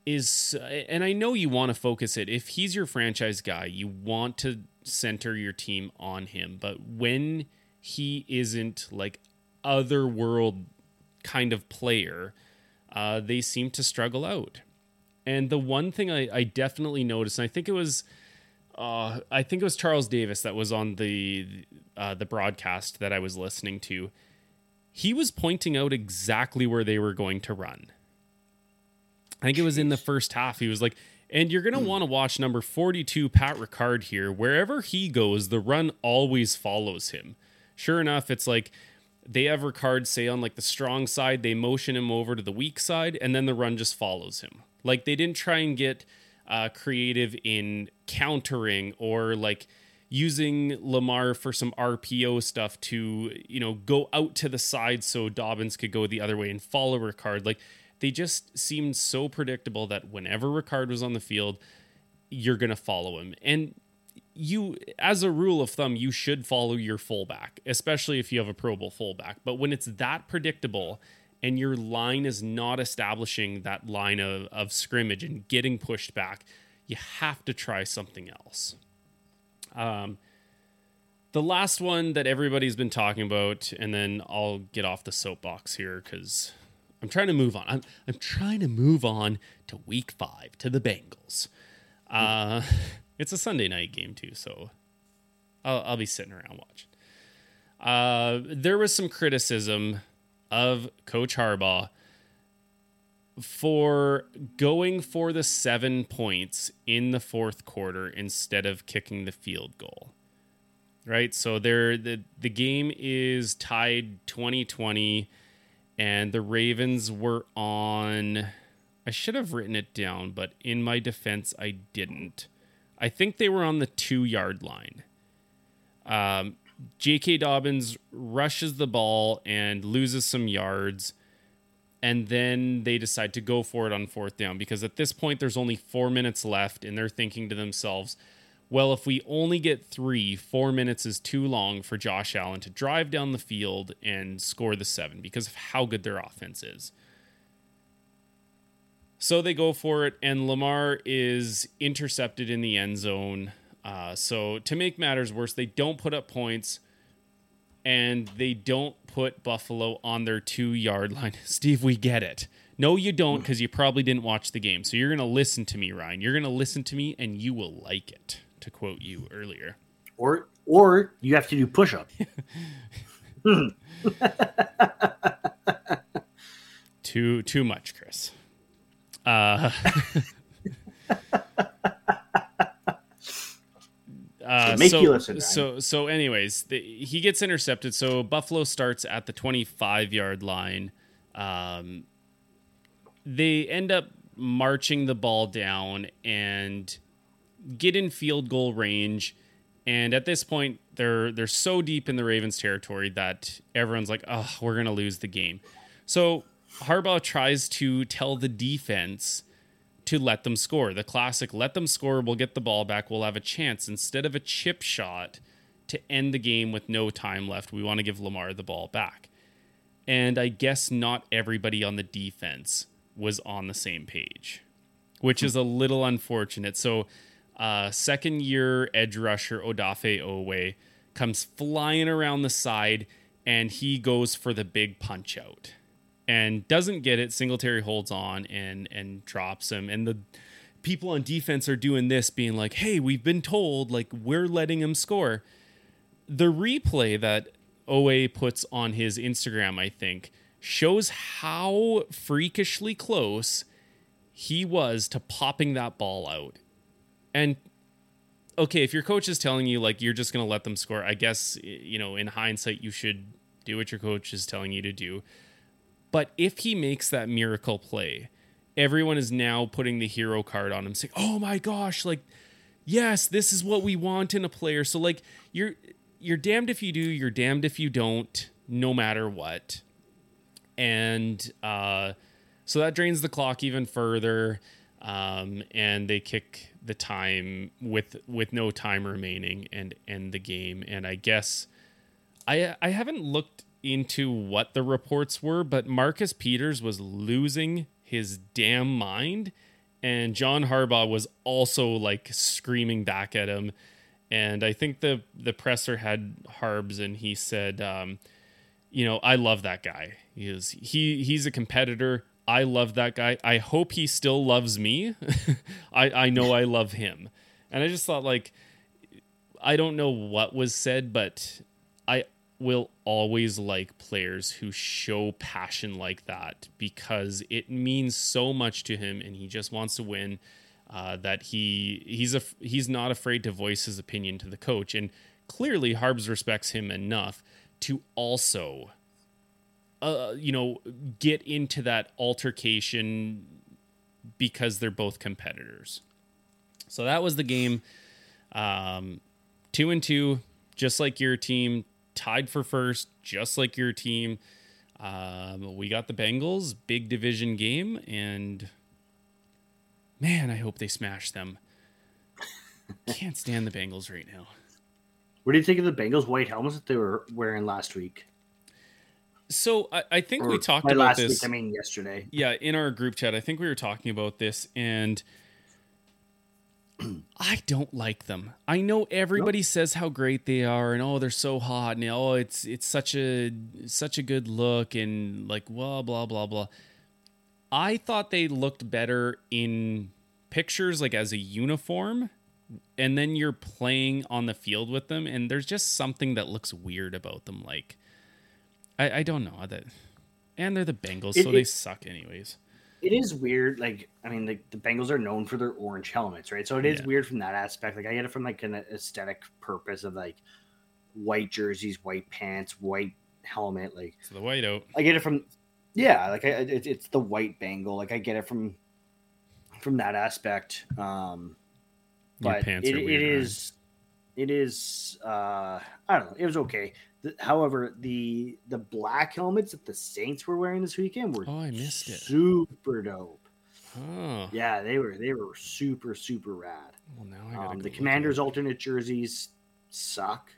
is, and I know you want to focus it. If he's your franchise guy, you want to center your team on him. But when he isn't like otherworld kind of player, uh, they seem to struggle out. And the one thing I, I definitely noticed, and I think it was, uh, I think it was Charles Davis that was on the uh, the broadcast that I was listening to. He was pointing out exactly where they were going to run. I think it was in the first half. He was like, and you're going to mm. want to watch number 42, Pat Ricard here. Wherever he goes, the run always follows him. Sure enough, it's like they have Ricard say on like the strong side, they motion him over to the weak side, and then the run just follows him. Like they didn't try and get uh, creative in countering or like using Lamar for some RPO stuff to, you know, go out to the side so Dobbins could go the other way and follow Ricard. Like they just seemed so predictable that whenever Ricard was on the field, you're going to follow him. And you as a rule of thumb, you should follow your fullback, especially if you have a Pro Bowl fullback. But when it's that predictable and your line is not establishing that line of, of scrimmage and getting pushed back, you have to try something else. Um, the last one that everybody's been talking about, and then I'll get off the soapbox here because I'm trying to move on. I'm, I'm trying to move on to week five, to the Bengals. Uh, (laughs) it's a Sunday night game, too, so I'll, I'll be sitting around watching. Uh, there was some criticism of Coach Harbaugh for going for the seven points in the fourth quarter instead of kicking the field goal. Right? So there the the game is tied 2020 and the Ravens were on I should have written it down, but in my defense I didn't. I think they were on the 2-yard line. Um J.K. Dobbins rushes the ball and loses some yards and then they decide to go for it on fourth down because at this point there's only four minutes left and they're thinking to themselves well if we only get three four minutes is too long for josh allen to drive down the field and score the seven because of how good their offense is so they go for it and lamar is intercepted in the end zone uh, so to make matters worse they don't put up points and they don't put Buffalo on their two yard (laughs) line. Steve, we get it. No, you don't, because you probably didn't watch the game. So you're going to listen to me, Ryan. You're going to listen to me, and you will like it. To quote you earlier, or or you have to do push up. (laughs) (laughs) too too much, Chris. Uh, (laughs) Uh, make so, you listen. So, so, anyways, the, he gets intercepted. So Buffalo starts at the 25 yard line. Um, they end up marching the ball down and get in field goal range. And at this point, they're they're so deep in the Ravens territory that everyone's like, "Oh, we're gonna lose the game." So Harbaugh tries to tell the defense to let them score. The classic let them score, we'll get the ball back, we'll have a chance. Instead of a chip shot to end the game with no time left, we want to give Lamar the ball back. And I guess not everybody on the defense was on the same page, which is a little unfortunate. So, uh, second year edge rusher Odafe Oweh comes flying around the side and he goes for the big punch out and doesn't get it. Singletary holds on and and drops him. And the people on defense are doing this, being like, "Hey, we've been told like we're letting him score." The replay that Oweh puts on his Instagram, I think, shows how freakishly close he was to popping that ball out. And okay, if your coach is telling you like you're just going to let them score, I guess you know, in hindsight you should do what your coach is telling you to do. But if he makes that miracle play, everyone is now putting the hero card on him, saying, "Oh my gosh, like, yes, this is what we want in a player." So like, you're you're damned if you do, you're damned if you don't, no matter what. And uh, so that drains the clock even further, um, and they kick the time with with no time remaining and end the game. And I guess I I haven't looked into what the reports were, but Marcus Peters was losing his damn mind. And John Harbaugh was also like screaming back at him. And I think the the presser had Harbs and he said, um, you know, I love that guy. He is he he's a competitor. I love that guy. I hope he still loves me. (laughs) I, I know I love him. And I just thought like I don't know what was said, but I will always like players who show passion like that because it means so much to him and he just wants to win uh, that he he's a he's not afraid to voice his opinion to the coach and clearly Harbs respects him enough to also uh, you know get into that altercation because they're both competitors so that was the game um, two and two, just like your team, tied for first, just like your team. Um, we got the Bengals, big division game, and man, I hope they smash them. Can't stand the Bengals right now. What do you think of the Bengals white helmets that they were wearing last week? So I, I think Or we talked about last this. week. I mean, yesterday. yeah, in our group chat, I think we were talking about this, and (clears throat) I don't like them. I know everybody says how great they are, and oh, they're so hot, and oh, it's it's such a such a good look, and like blah blah blah blah. I thought they looked better in pictures, like as a uniform, and then you're playing on the field with them, and there's just something that looks weird about them. Like, I, I don't know that, and they're the Bengals, It- so they suck anyways. It is weird. Like, I mean, the, the Bengals are known for their orange helmets, right? So it is Yeah. weird from that aspect. Like, I get it from like an aesthetic purpose of like white jerseys, white pants, white helmet. Like, So the whiteout. I get it from, yeah, like I, it, it's the white Bengal. Like, I get it from from that aspect. Um, Your but pants it, it is, it is. Uh, I don't know. It was okay. The- however, the the black helmets that the Saints were wearing this weekend were Oh, I missed it. super dope. Oh, Yeah, they were they were super super rad. well now I gotta Um, the Commanders at alternate jerseys suck.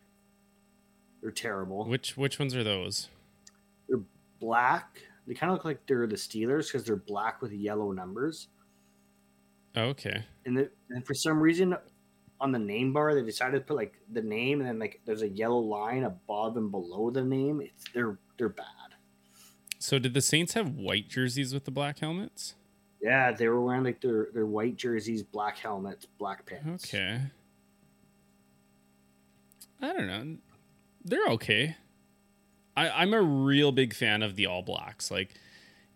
They're terrible. Which which ones are those? They're black. They kind of look like they're the Steelers because they're black with yellow numbers. Oh, okay. And the, and for some reason, on the name bar, they decided to put like the name and then like there's a yellow line above and below the name. It's they're they're bad. So did the Saints have white jerseys with the black helmets? Yeah, they were wearing like their their white jerseys, black helmets, black pants. Okay. I don't know. They're okay. I, I'm a real big fan of the All Blacks. Like,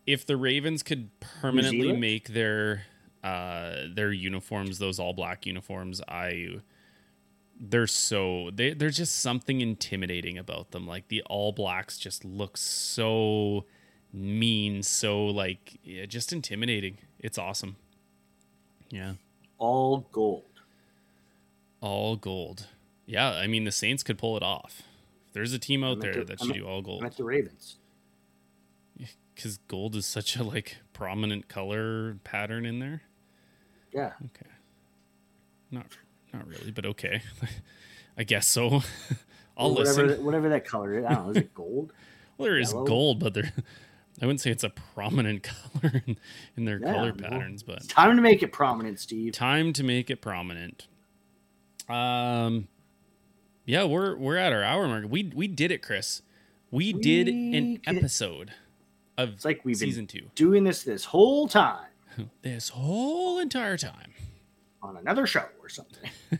if the Ravens could permanently make their uh their uniforms those all black uniforms, I they're so they there's just something intimidating about them. Like the All Blacks just look so mean, so like yeah, just intimidating. It's awesome. Yeah. All gold. All gold. Yeah, I mean the Saints could pull it off. If there's a team out I'm there the- that should do all gold at the Ravens. because gold is such a like prominent color pattern in there. Yeah. Okay, not not really, but okay, (laughs) I guess so. (laughs) I'll whatever, listen. whatever that color is. I don't know. Is it gold? (laughs) Well, there is yellow. gold, but there, I wouldn't say it's a prominent color in, in their Yeah, color well, patterns, but It's time to make it prominent, Steve. time to make it prominent. Um, yeah, we're we're at our hour mark. We we did it, Chris. We, did an episode of It's like we've season been two doing this this whole time (laughs) this whole entire time. on another show or something. (laughs)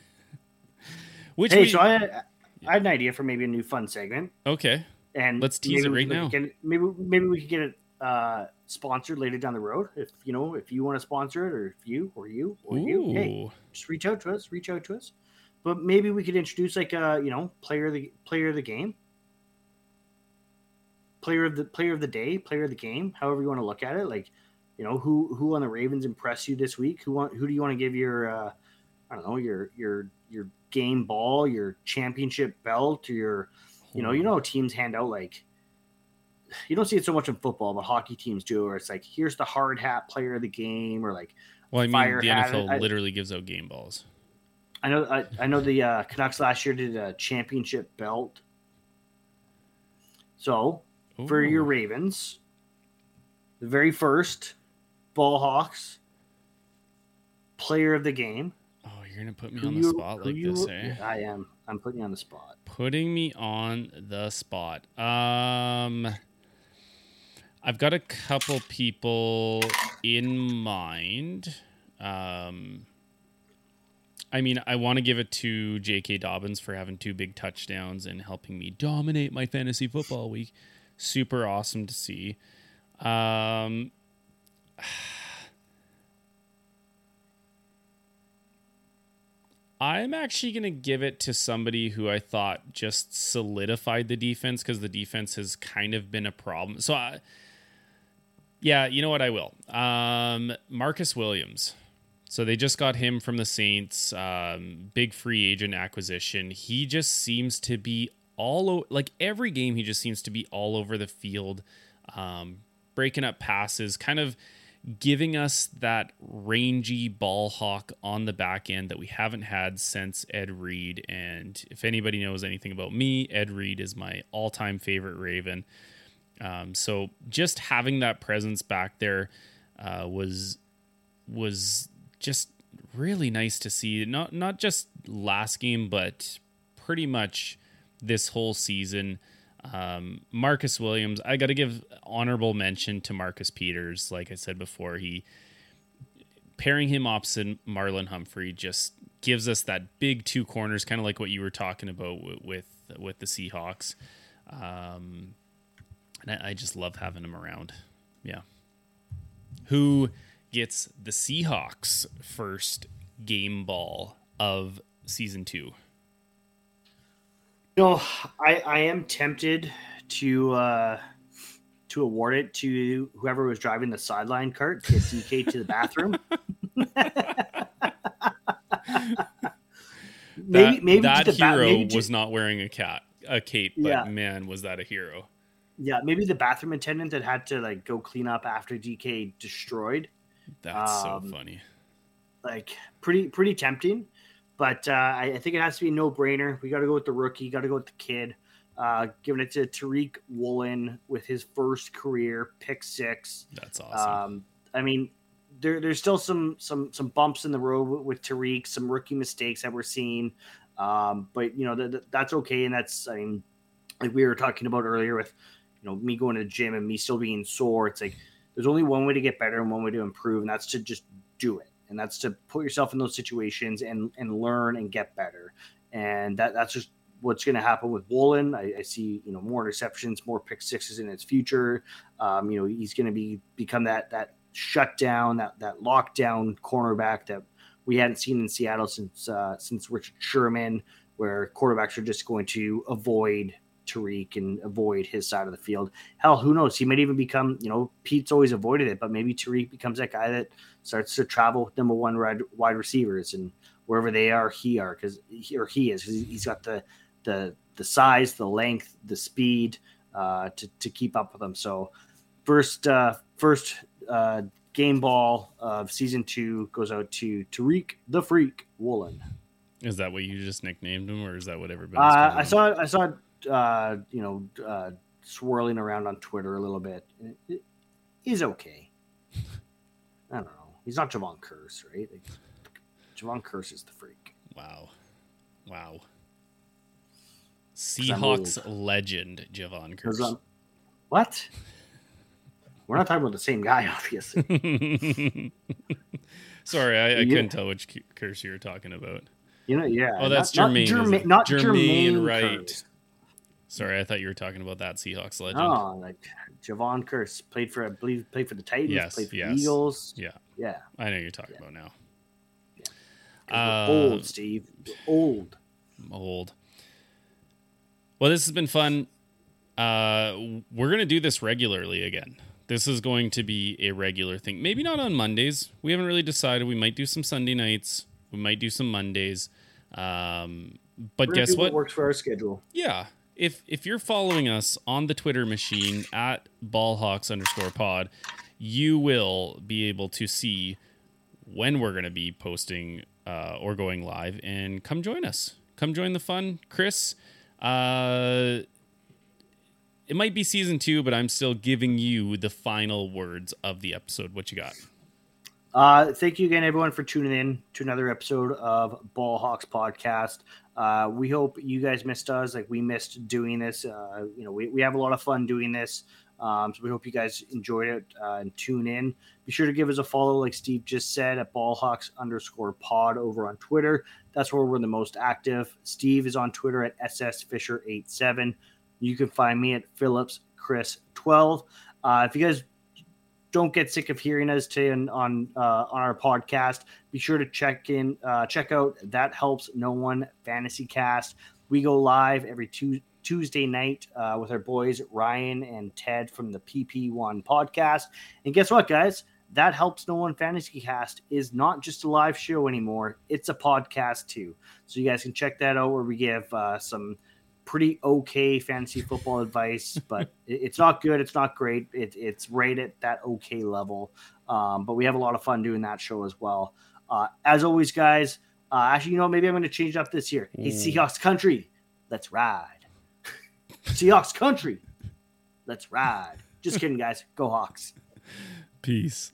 Which hey, we, so I, I had an idea for maybe a new fun segment, okay, and Let's tease it right now. Get maybe maybe we could get it uh, sponsored later down the road. If you know, if you want to sponsor it, or if you or you or you, hey, just reach out to us. Reach out to us. But maybe we could introduce like a you know player of the player of the game, player of the player of the day, player of the game, however you want to look at it. Like, you know, who who on the Ravens impress you this week? Who want who do you want to give your uh, I don't know your your your game ball, your championship belt, or your you know you know teams hand out like you don't see it so much in football, but hockey teams do, where it's like here's the hard hat player of the game, or like Well, I mean, the hat. NFL I- literally gives out game balls. I know I, I know the uh, Canucks last year did a championship belt. So for your Ravens, the very first Ball Hawks player of the game. Oh, you're gonna put me who on the you- spot like you- this, eh? I am. I'm putting you on the spot. Putting me on the spot. Um, I've got a couple people in mind. Um, I mean, I want to give it to J.K. Dobbins for having two big touchdowns and helping me dominate my fantasy football week. Super awesome to see. Um, (sighs) I'm actually going to give it to somebody who I thought just solidified the defense because the defense has kind of been a problem. So, I, yeah, you know what? I will. Um, Marcus Williams So they just got him from the Saints, um, big free agent acquisition. He just seems to be all o- like every game. He just seems to be all over the field, um, breaking up passes, kind of giving us that rangy ball hawk on the back end that we haven't had since Ed Reed. And if anybody knows anything about me, Ed Reed is my all-time favorite Raven. Um, so just having that presence back there uh, was was just really nice to see. Not not just last game, but pretty much this whole season. Um, Marcus Williams, I got to give honorable mention to Marcus Peters. Like I said before, he pairing him opposite Marlon Humphrey just gives us that big two corners, kind of like what you were talking about with with, with the Seahawks. Um, and I, I just love having him around. Yeah. Who gets the Seahawks first game ball of season two? You know, I, I am tempted to uh, to award it to whoever was driving the sideline cart to get DK to the bathroom. (laughs) (laughs) maybe that, maybe that hero ba- maybe was not wearing a cat a cape, but yeah. man, was that a hero! Yeah, maybe the bathroom attendant that had to like go clean up after DK destroyed. That's um, so funny. Like pretty pretty tempting. But uh, I, I, think it has to be no brainer. We got to go with the rookie. Got to go with the kid. Uh, giving it to Tariq Woolen with his first career pick six. That's awesome. Um, I mean, there, there's still some some some bumps in the road with, with Tariq, some rookie mistakes that we're seeing. Um, but you know th- th- that's okay, and that's I mean, like we were talking about earlier with you know me going to the gym and me still being sore. It's like there's only one way to get better and one way to improve, and that's to just do it and that's to put yourself in those situations and and learn and get better. And that that's just what's going to happen with Woolen. I, I, see you know more interceptions, more pick sixes in his future. Um, you know he's going to be become that that shutdown, that that lockdown cornerback that we hadn't seen in Seattle since uh, since Richard Sherman, where quarterbacks are just going to avoid Tariq and avoid his side of the field. Hell, who knows? He might even become, you know, Pete's always avoided it, but maybe Tariq becomes that guy that starts to travel with number one wide, wide receivers and wherever they are, he are because he or he is because he's got the the the size, the length, the speed uh, to to keep up with them. So first uh, first uh, game ball of season two goes out to Tariq the Freak Woolen. Is that what you just nicknamed him, or is that what everybody? Uh, I saw I saw uh, you know, uh, swirling around on Twitter a little bit. He's okay. I don't know. He's not Jevon Kearse, right? Like, Jevon Kearse is the freak. Wow. Wow. Seahawks legend, Jevon Kearse. What? We're not talking about the same guy, (laughs) obviously. (laughs) Sorry, I, I yeah. couldn't tell which curse you were talking about. You know, yeah. Oh, that's not, Jermaine. Not Jermaine, not Jermaine, Jermaine right. Sorry, I thought you were talking about that Seahawks legend. Oh, like Jevon Kearse played for, I believe, played for the Titans, yes, played for yes. the Eagles. Yeah, yeah. I know you're talking yeah. about now. Yeah. Uh, old, Steve. We're old. Old. Well, this has been fun. Uh, we're gonna do this regularly again. This is going to be a regular thing. Maybe not on Mondays. We haven't really decided. We might do some Sunday nights. We might do some Mondays. Um, but guess what? what? Works for our schedule. Yeah, if if you're following us on the Twitter machine at ballhawks underscore pod, you will be able to see when we're going to be posting uh, or going live, and come join us. Come join the fun, Chris. Uh, it might be season two, but I'm still giving you the final words of the episode. What you got? Uh, thank you again, everyone, for tuning in to another episode of Ball Hawks Podcast. Uh, we hope you guys missed us. Like we missed doing this. Uh, you know, we, we have a lot of fun doing this. Um, so we hope you guys enjoyed it uh, and tune in. Be sure to give us a follow, like Steve just said, at ballhawks underscore pod over on Twitter. That's where we're the most active. Steve is on Twitter at ssfisher87. You can find me at Phillips Chris 12. Uh, if you guys don't get sick of hearing us today on on, uh, on our podcast, be sure to check in, uh, check out that helps no one fantasy cast. We go live every Tuesday night uh, with our boys Ryan and Ted from the PP1 podcast. And guess what, guys? that helps no one fantasy cast is not just a live show anymore it's a podcast too so you guys can check that out where we give uh, some pretty okay fantasy football advice (laughs) but it's not good it's not great it, it's right at that okay level. Um, but we have a lot of fun doing that show as well. Uh, as always guys uh, actually you know maybe i'm going to change it up this year. Hey seahawks country let's ride. (laughs) Seahawks country let's ride. Just kidding guys. Go hawks. Peace.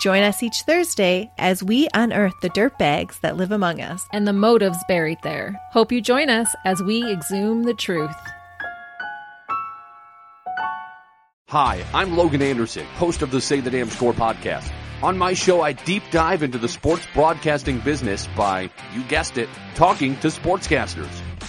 Join us each Thursday as we unearth the dirt bags that live among us. and the motives buried there. Hope you join us as we exhume the truth. Hi, I'm Logan Anderson, host of the Say the Damn Score podcast. On my show, I deep dive into the sports broadcasting business by, you guessed it, talking to sportscasters.